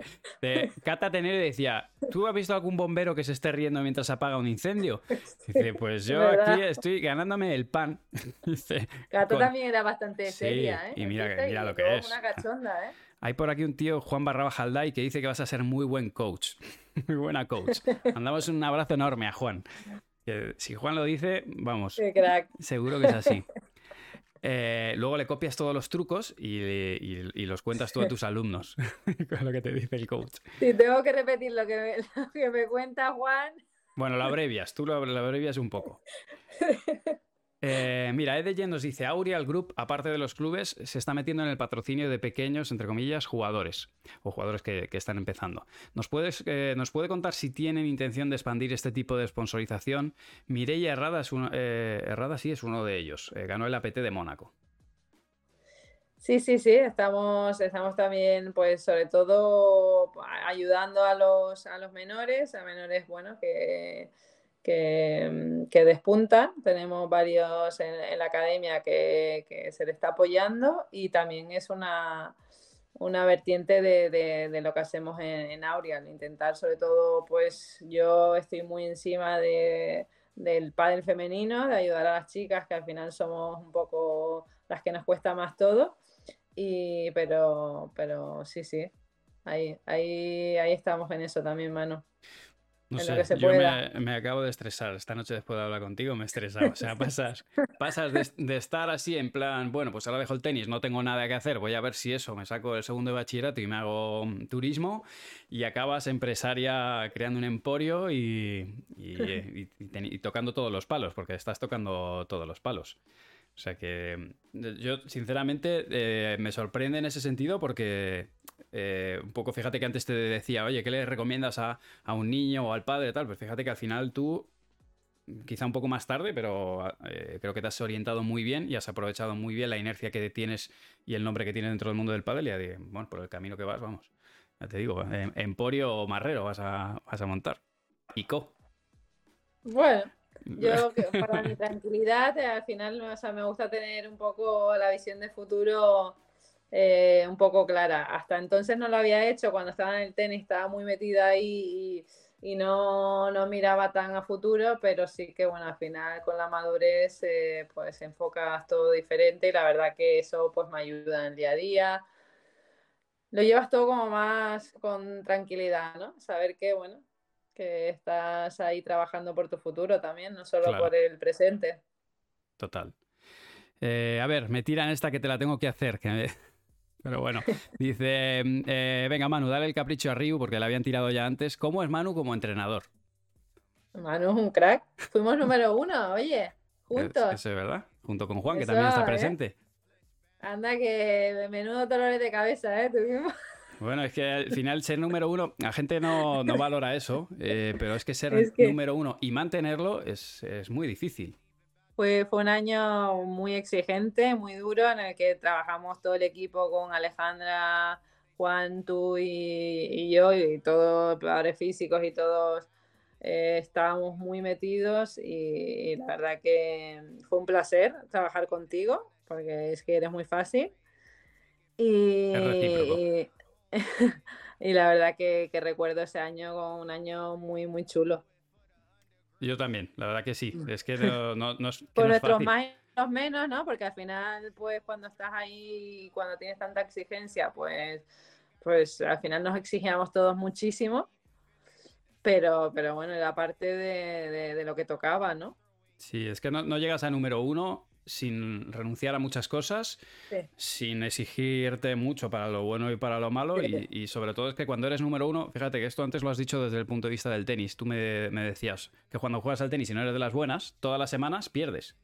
Cata Tenero decía, ¿tú has visto algún bombero que se esté riendo mientras apaga un incendio? Dice, pues yo aquí estoy ganándome el pan. Cata también era bastante seria, ¿eh? Y mira, mira lo que es. Una cachonda, ¿eh? Hay por aquí un tío, Juan Barraba Jalday, que dice que vas a ser muy buen coach. muy buena coach. Mandamos un abrazo enorme a Juan si Juan lo dice, vamos, seguro que es así. Eh, luego le copias todos los trucos y, los cuentas tú a tus alumnos, con lo que te dice el coach. Si tengo que repetir lo que me, cuenta Juan. Bueno, lo abrevias, tú lo, lo abrevias un poco. Eh, mira, Ed nos dice, Aureal Group, aparte de los clubes, se está metiendo en el patrocinio de pequeños, entre comillas, jugadores o jugadores que, están empezando. ¿Nos, puedes, eh, ¿Nos puede contar si tienen intención de expandir este tipo de sponsorización? Mireia Herrada, es eh, sí es uno de ellos. ganó el APT de Mónaco. Sí, sí, sí, estamos, estamos también, pues, sobre todo ayudando a los, a los menores, a menores, bueno, que que, que despuntan. Tenemos varios en, la academia que, se le está apoyando y también es una, una vertiente de, lo que hacemos en, en Aureal. Intentar, sobre todo, pues yo estoy muy encima de, del pádel femenino, de ayudar a las chicas, que al final somos un poco las que nos cuesta más todo. Y, pero, pero sí, sí, ahí, ahí, ahí estamos en eso también, Manu. No sé, yo me, acabo de estresar. Esta noche después de hablar contigo me he estresado. O sea, pasas, pasas de, estar así en plan, bueno, pues ahora dejo el tenis, no tengo nada que hacer, voy a ver si eso, me saco el segundo de bachillerato y me hago mm, turismo y acabas empresaria creando un emporio y, y tocando todos los palos, porque estás tocando todos los palos. O sea que mm, yo, sinceramente, eh, me sorprende en ese sentido porque eh, un poco, fíjate que antes te decía, oye, ¿qué le recomiendas a, un niño o al padre? Tal? Pues fíjate que al final tú, quizá un poco más tarde, pero eh, creo que te has orientado muy bien y has aprovechado muy bien la inercia que tienes y el nombre que tienes dentro del mundo del padre. Y bueno, por el camino que vas, vamos. Ya te digo, Emporio o Marrero vas a, vas a montar. Y. Bueno, yo, para mi tranquilidad, al final me gusta tener un poco la visión de futuro eh, un poco clara. Hasta entonces no lo había hecho, cuando estaba en el tenis estaba muy metida ahí y, no, no, miraba tan a futuro, pero sí que bueno, al final con la madurez eh, pues enfocas todo diferente y la verdad que eso pues me ayuda en el día a día lo llevas todo como más con tranquilidad, ¿no? Saber que, bueno, que estás ahí trabajando por tu futuro también, no solo por el presente. Total. Eh, a ver, me tiran esta que te la tengo que hacer. Pero bueno, dice, eh, venga Manu, dale el capricho a Ryu porque la habían tirado ya antes. ¿Cómo es Manu como entrenador? Manu es un crack. Fuimos número uno, oye, juntos. Eso es verdad, junto con Juan, que también está ¿eh? presente. Anda que menudo dolores de cabeza, ¿eh? Bueno, es que al final ser número uno, la gente no, valora eso, pero es que ser número uno y mantenerlo es, es muy difícil. Fue, fue un año muy exigente, muy duro, en el que trabajamos todo el equipo con Alejandra, Juan, tú y, yo, y todos padres físicos y todos eh, estábamos muy metidos y, la verdad que fue un placer trabajar contigo, porque es que eres muy fácil. Y, y, la verdad que, que recuerdo ese año como un año muy, muy chulo. Yo también, la verdad que sí. Mm. Es que no, no, no es. Por nuestros más y los menos, ¿no? Porque al final, pues, cuando estás ahí, cuando tienes tanta exigencia, pues, pues al final nos exigíamos todos muchísimo. Pero, pero bueno, era parte de, de, lo que tocaba, ¿no? Sí, es que no, no llegas a número uno sin renunciar a muchas cosas, sin exigirte mucho para lo bueno y para lo malo. Y, sobre todo es que cuando eres número uno, fíjate que esto antes lo has dicho desde el punto de vista del tenis. Tú me, decías que cuando juegas al tenis y no eres de las buenas, todas las semanas pierdes.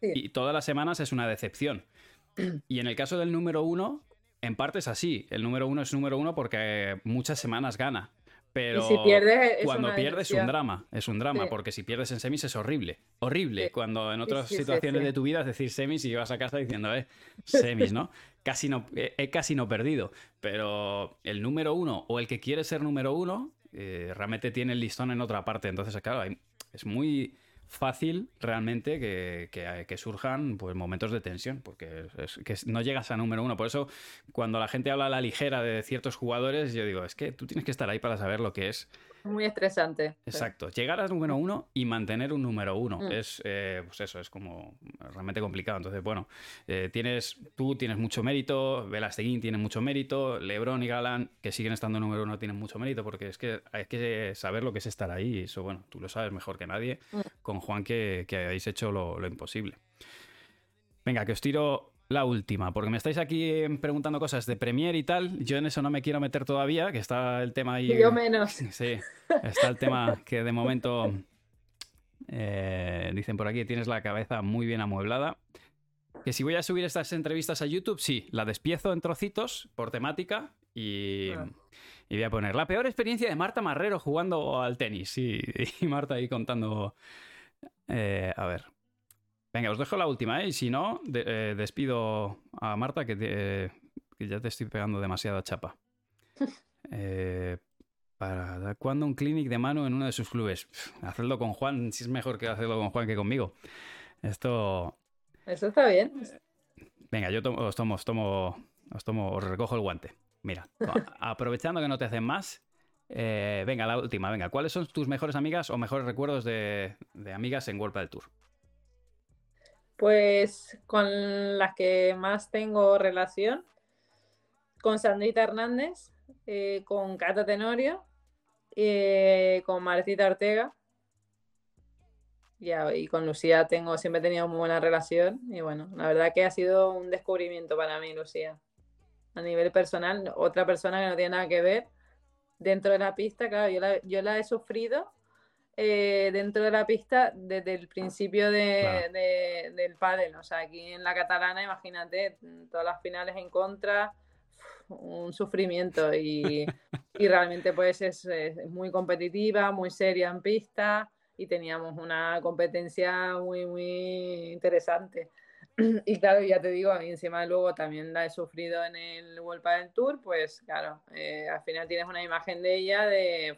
Y todas las semanas es una decepción. Y en el caso del número uno, en parte es así. El número uno es número uno porque muchas semanas gana. Pero cuando pierdes es un drama, es un drama, porque si pierdes en semis es horrible, horrible. Cuando en otras situaciones de tu vida es decir semis y vas a casa diciendo, eh, semis, ¿no? casi no, he, casi no perdido. Pero el número uno o el que quiere ser número uno, eh, realmente tiene el listón en otra parte. Entonces, claro, es muy fácil realmente que, surjan pues, momentos de tensión, porque que no llegas a número uno. Por eso, cuando la gente habla a la ligera de ciertos jugadores, yo digo, es que tú tienes que estar ahí para saber lo que es muy estresante. Exacto. Llegar al número uno y mantener un número uno. Mm. Es, eh, pues eso, es como realmente complicado. Entonces, bueno, eh, tienes, tú tienes mucho mérito, Velasteguín tiene mucho mérito, Lebron y Galán, que siguen estando número uno, tienen mucho mérito, porque es que hay que saber lo que es estar ahí. Y eso, bueno, tú lo sabes mejor que nadie, mm. con Juan, que, que habéis hecho lo, lo imposible. Venga, que os tiro la última, porque me estáis aquí preguntando cosas de Premiere y tal. Yo en eso no me quiero meter todavía, que está el tema ahí. Yo menos. Sí, está el tema que de momento eh, dicen por aquí: tienes la cabeza muy bien amueblada. Que si voy a subir estas entrevistas a YouTube, sí, la despiezo en trocitos por temática y, ah. y voy a poner la peor experiencia de Marta Marrero jugando al tenis. Y, y Marta ahí contando. Eh, a ver, Venga, os dejo la última, ¿eh? Y si no, eh, despido a Marta, que, ya te estoy pegando demasiada chapa. Eh, para cuando un clinic de mano en uno de sus clubes. hacerlo con Juan, si es mejor que hacerlo con Juan que conmigo. Esto. Eso está bien. Venga, yo os tomo, os tomo, os tomo, os recojo el guante. Mira, aprovechando que no te hacen más, eh, venga, la última, venga. ¿Cuáles son tus mejores amigas o mejores recuerdos de, de amigas en World del Tour? Pues con las que más tengo relación, con Sandrita Hernández, eh, con Cata Tenorio, eh, con Martita Ortega. y con Lucía tengo, siempre he tenido muy buena relación. Y bueno, la verdad que ha sido un descubrimiento para mí, Lucía. A nivel personal, otra persona que no tiene nada que ver dentro de la pista, claro, yo la, yo la he sufrido eh, dentro de la pista desde el principio del pádel. O sea, aquí en la catalana, imagínate, todas las finales en contra, un sufrimiento y, realmente pues es, muy competitiva, muy seria en pista y teníamos una competencia muy, muy interesante. Y claro, ya te digo, encima luego también la he sufrido en el World Padel Tour, pues claro, eh, al final tienes una imagen de ella de...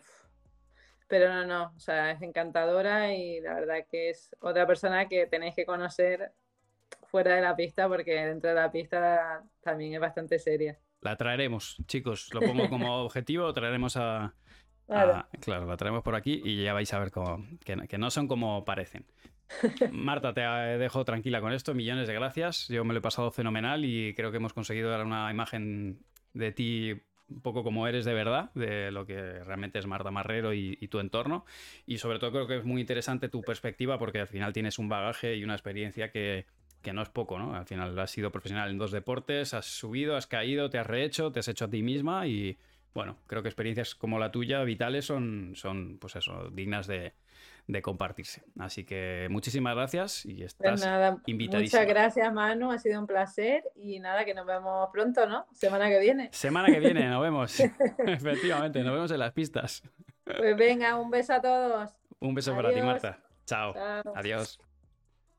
Pero no, no, o sea, es encantadora y la verdad que es otra persona que tenéis que conocer fuera de la pista porque dentro de la pista también es bastante seria. La traeremos, chicos, lo pongo como objetivo, traeremos a, Claro. la traemos por aquí y ya vais a ver cómo, que, que, no son como parecen. Marta, te dejo tranquila con esto, millones de gracias. Yo me lo he pasado fenomenal y creo que hemos conseguido dar una imagen de ti un poco como eres de verdad, de lo que realmente es Marta Marrero y, tu entorno. Y sobre todo creo que es muy interesante tu perspectiva porque al final tienes un bagaje y una experiencia que, que no es poco, ¿no? Al final has sido profesional en dos deportes, has subido, has caído, te has rehecho, te has hecho a ti misma y bueno, creo que experiencias como la tuya, vitales, son, son pues eso, dignas de, compartirse. Así que muchísimas gracias y pues estás nada, Muchas gracias, Manu, ha sido un placer y nada, que nos vemos pronto, ¿no? Semana que viene. Semana que viene, nos vemos. Efectivamente, nos vemos en las pistas. Pues venga, un beso a todos. Un beso para ti, Marta. Chao. Adiós.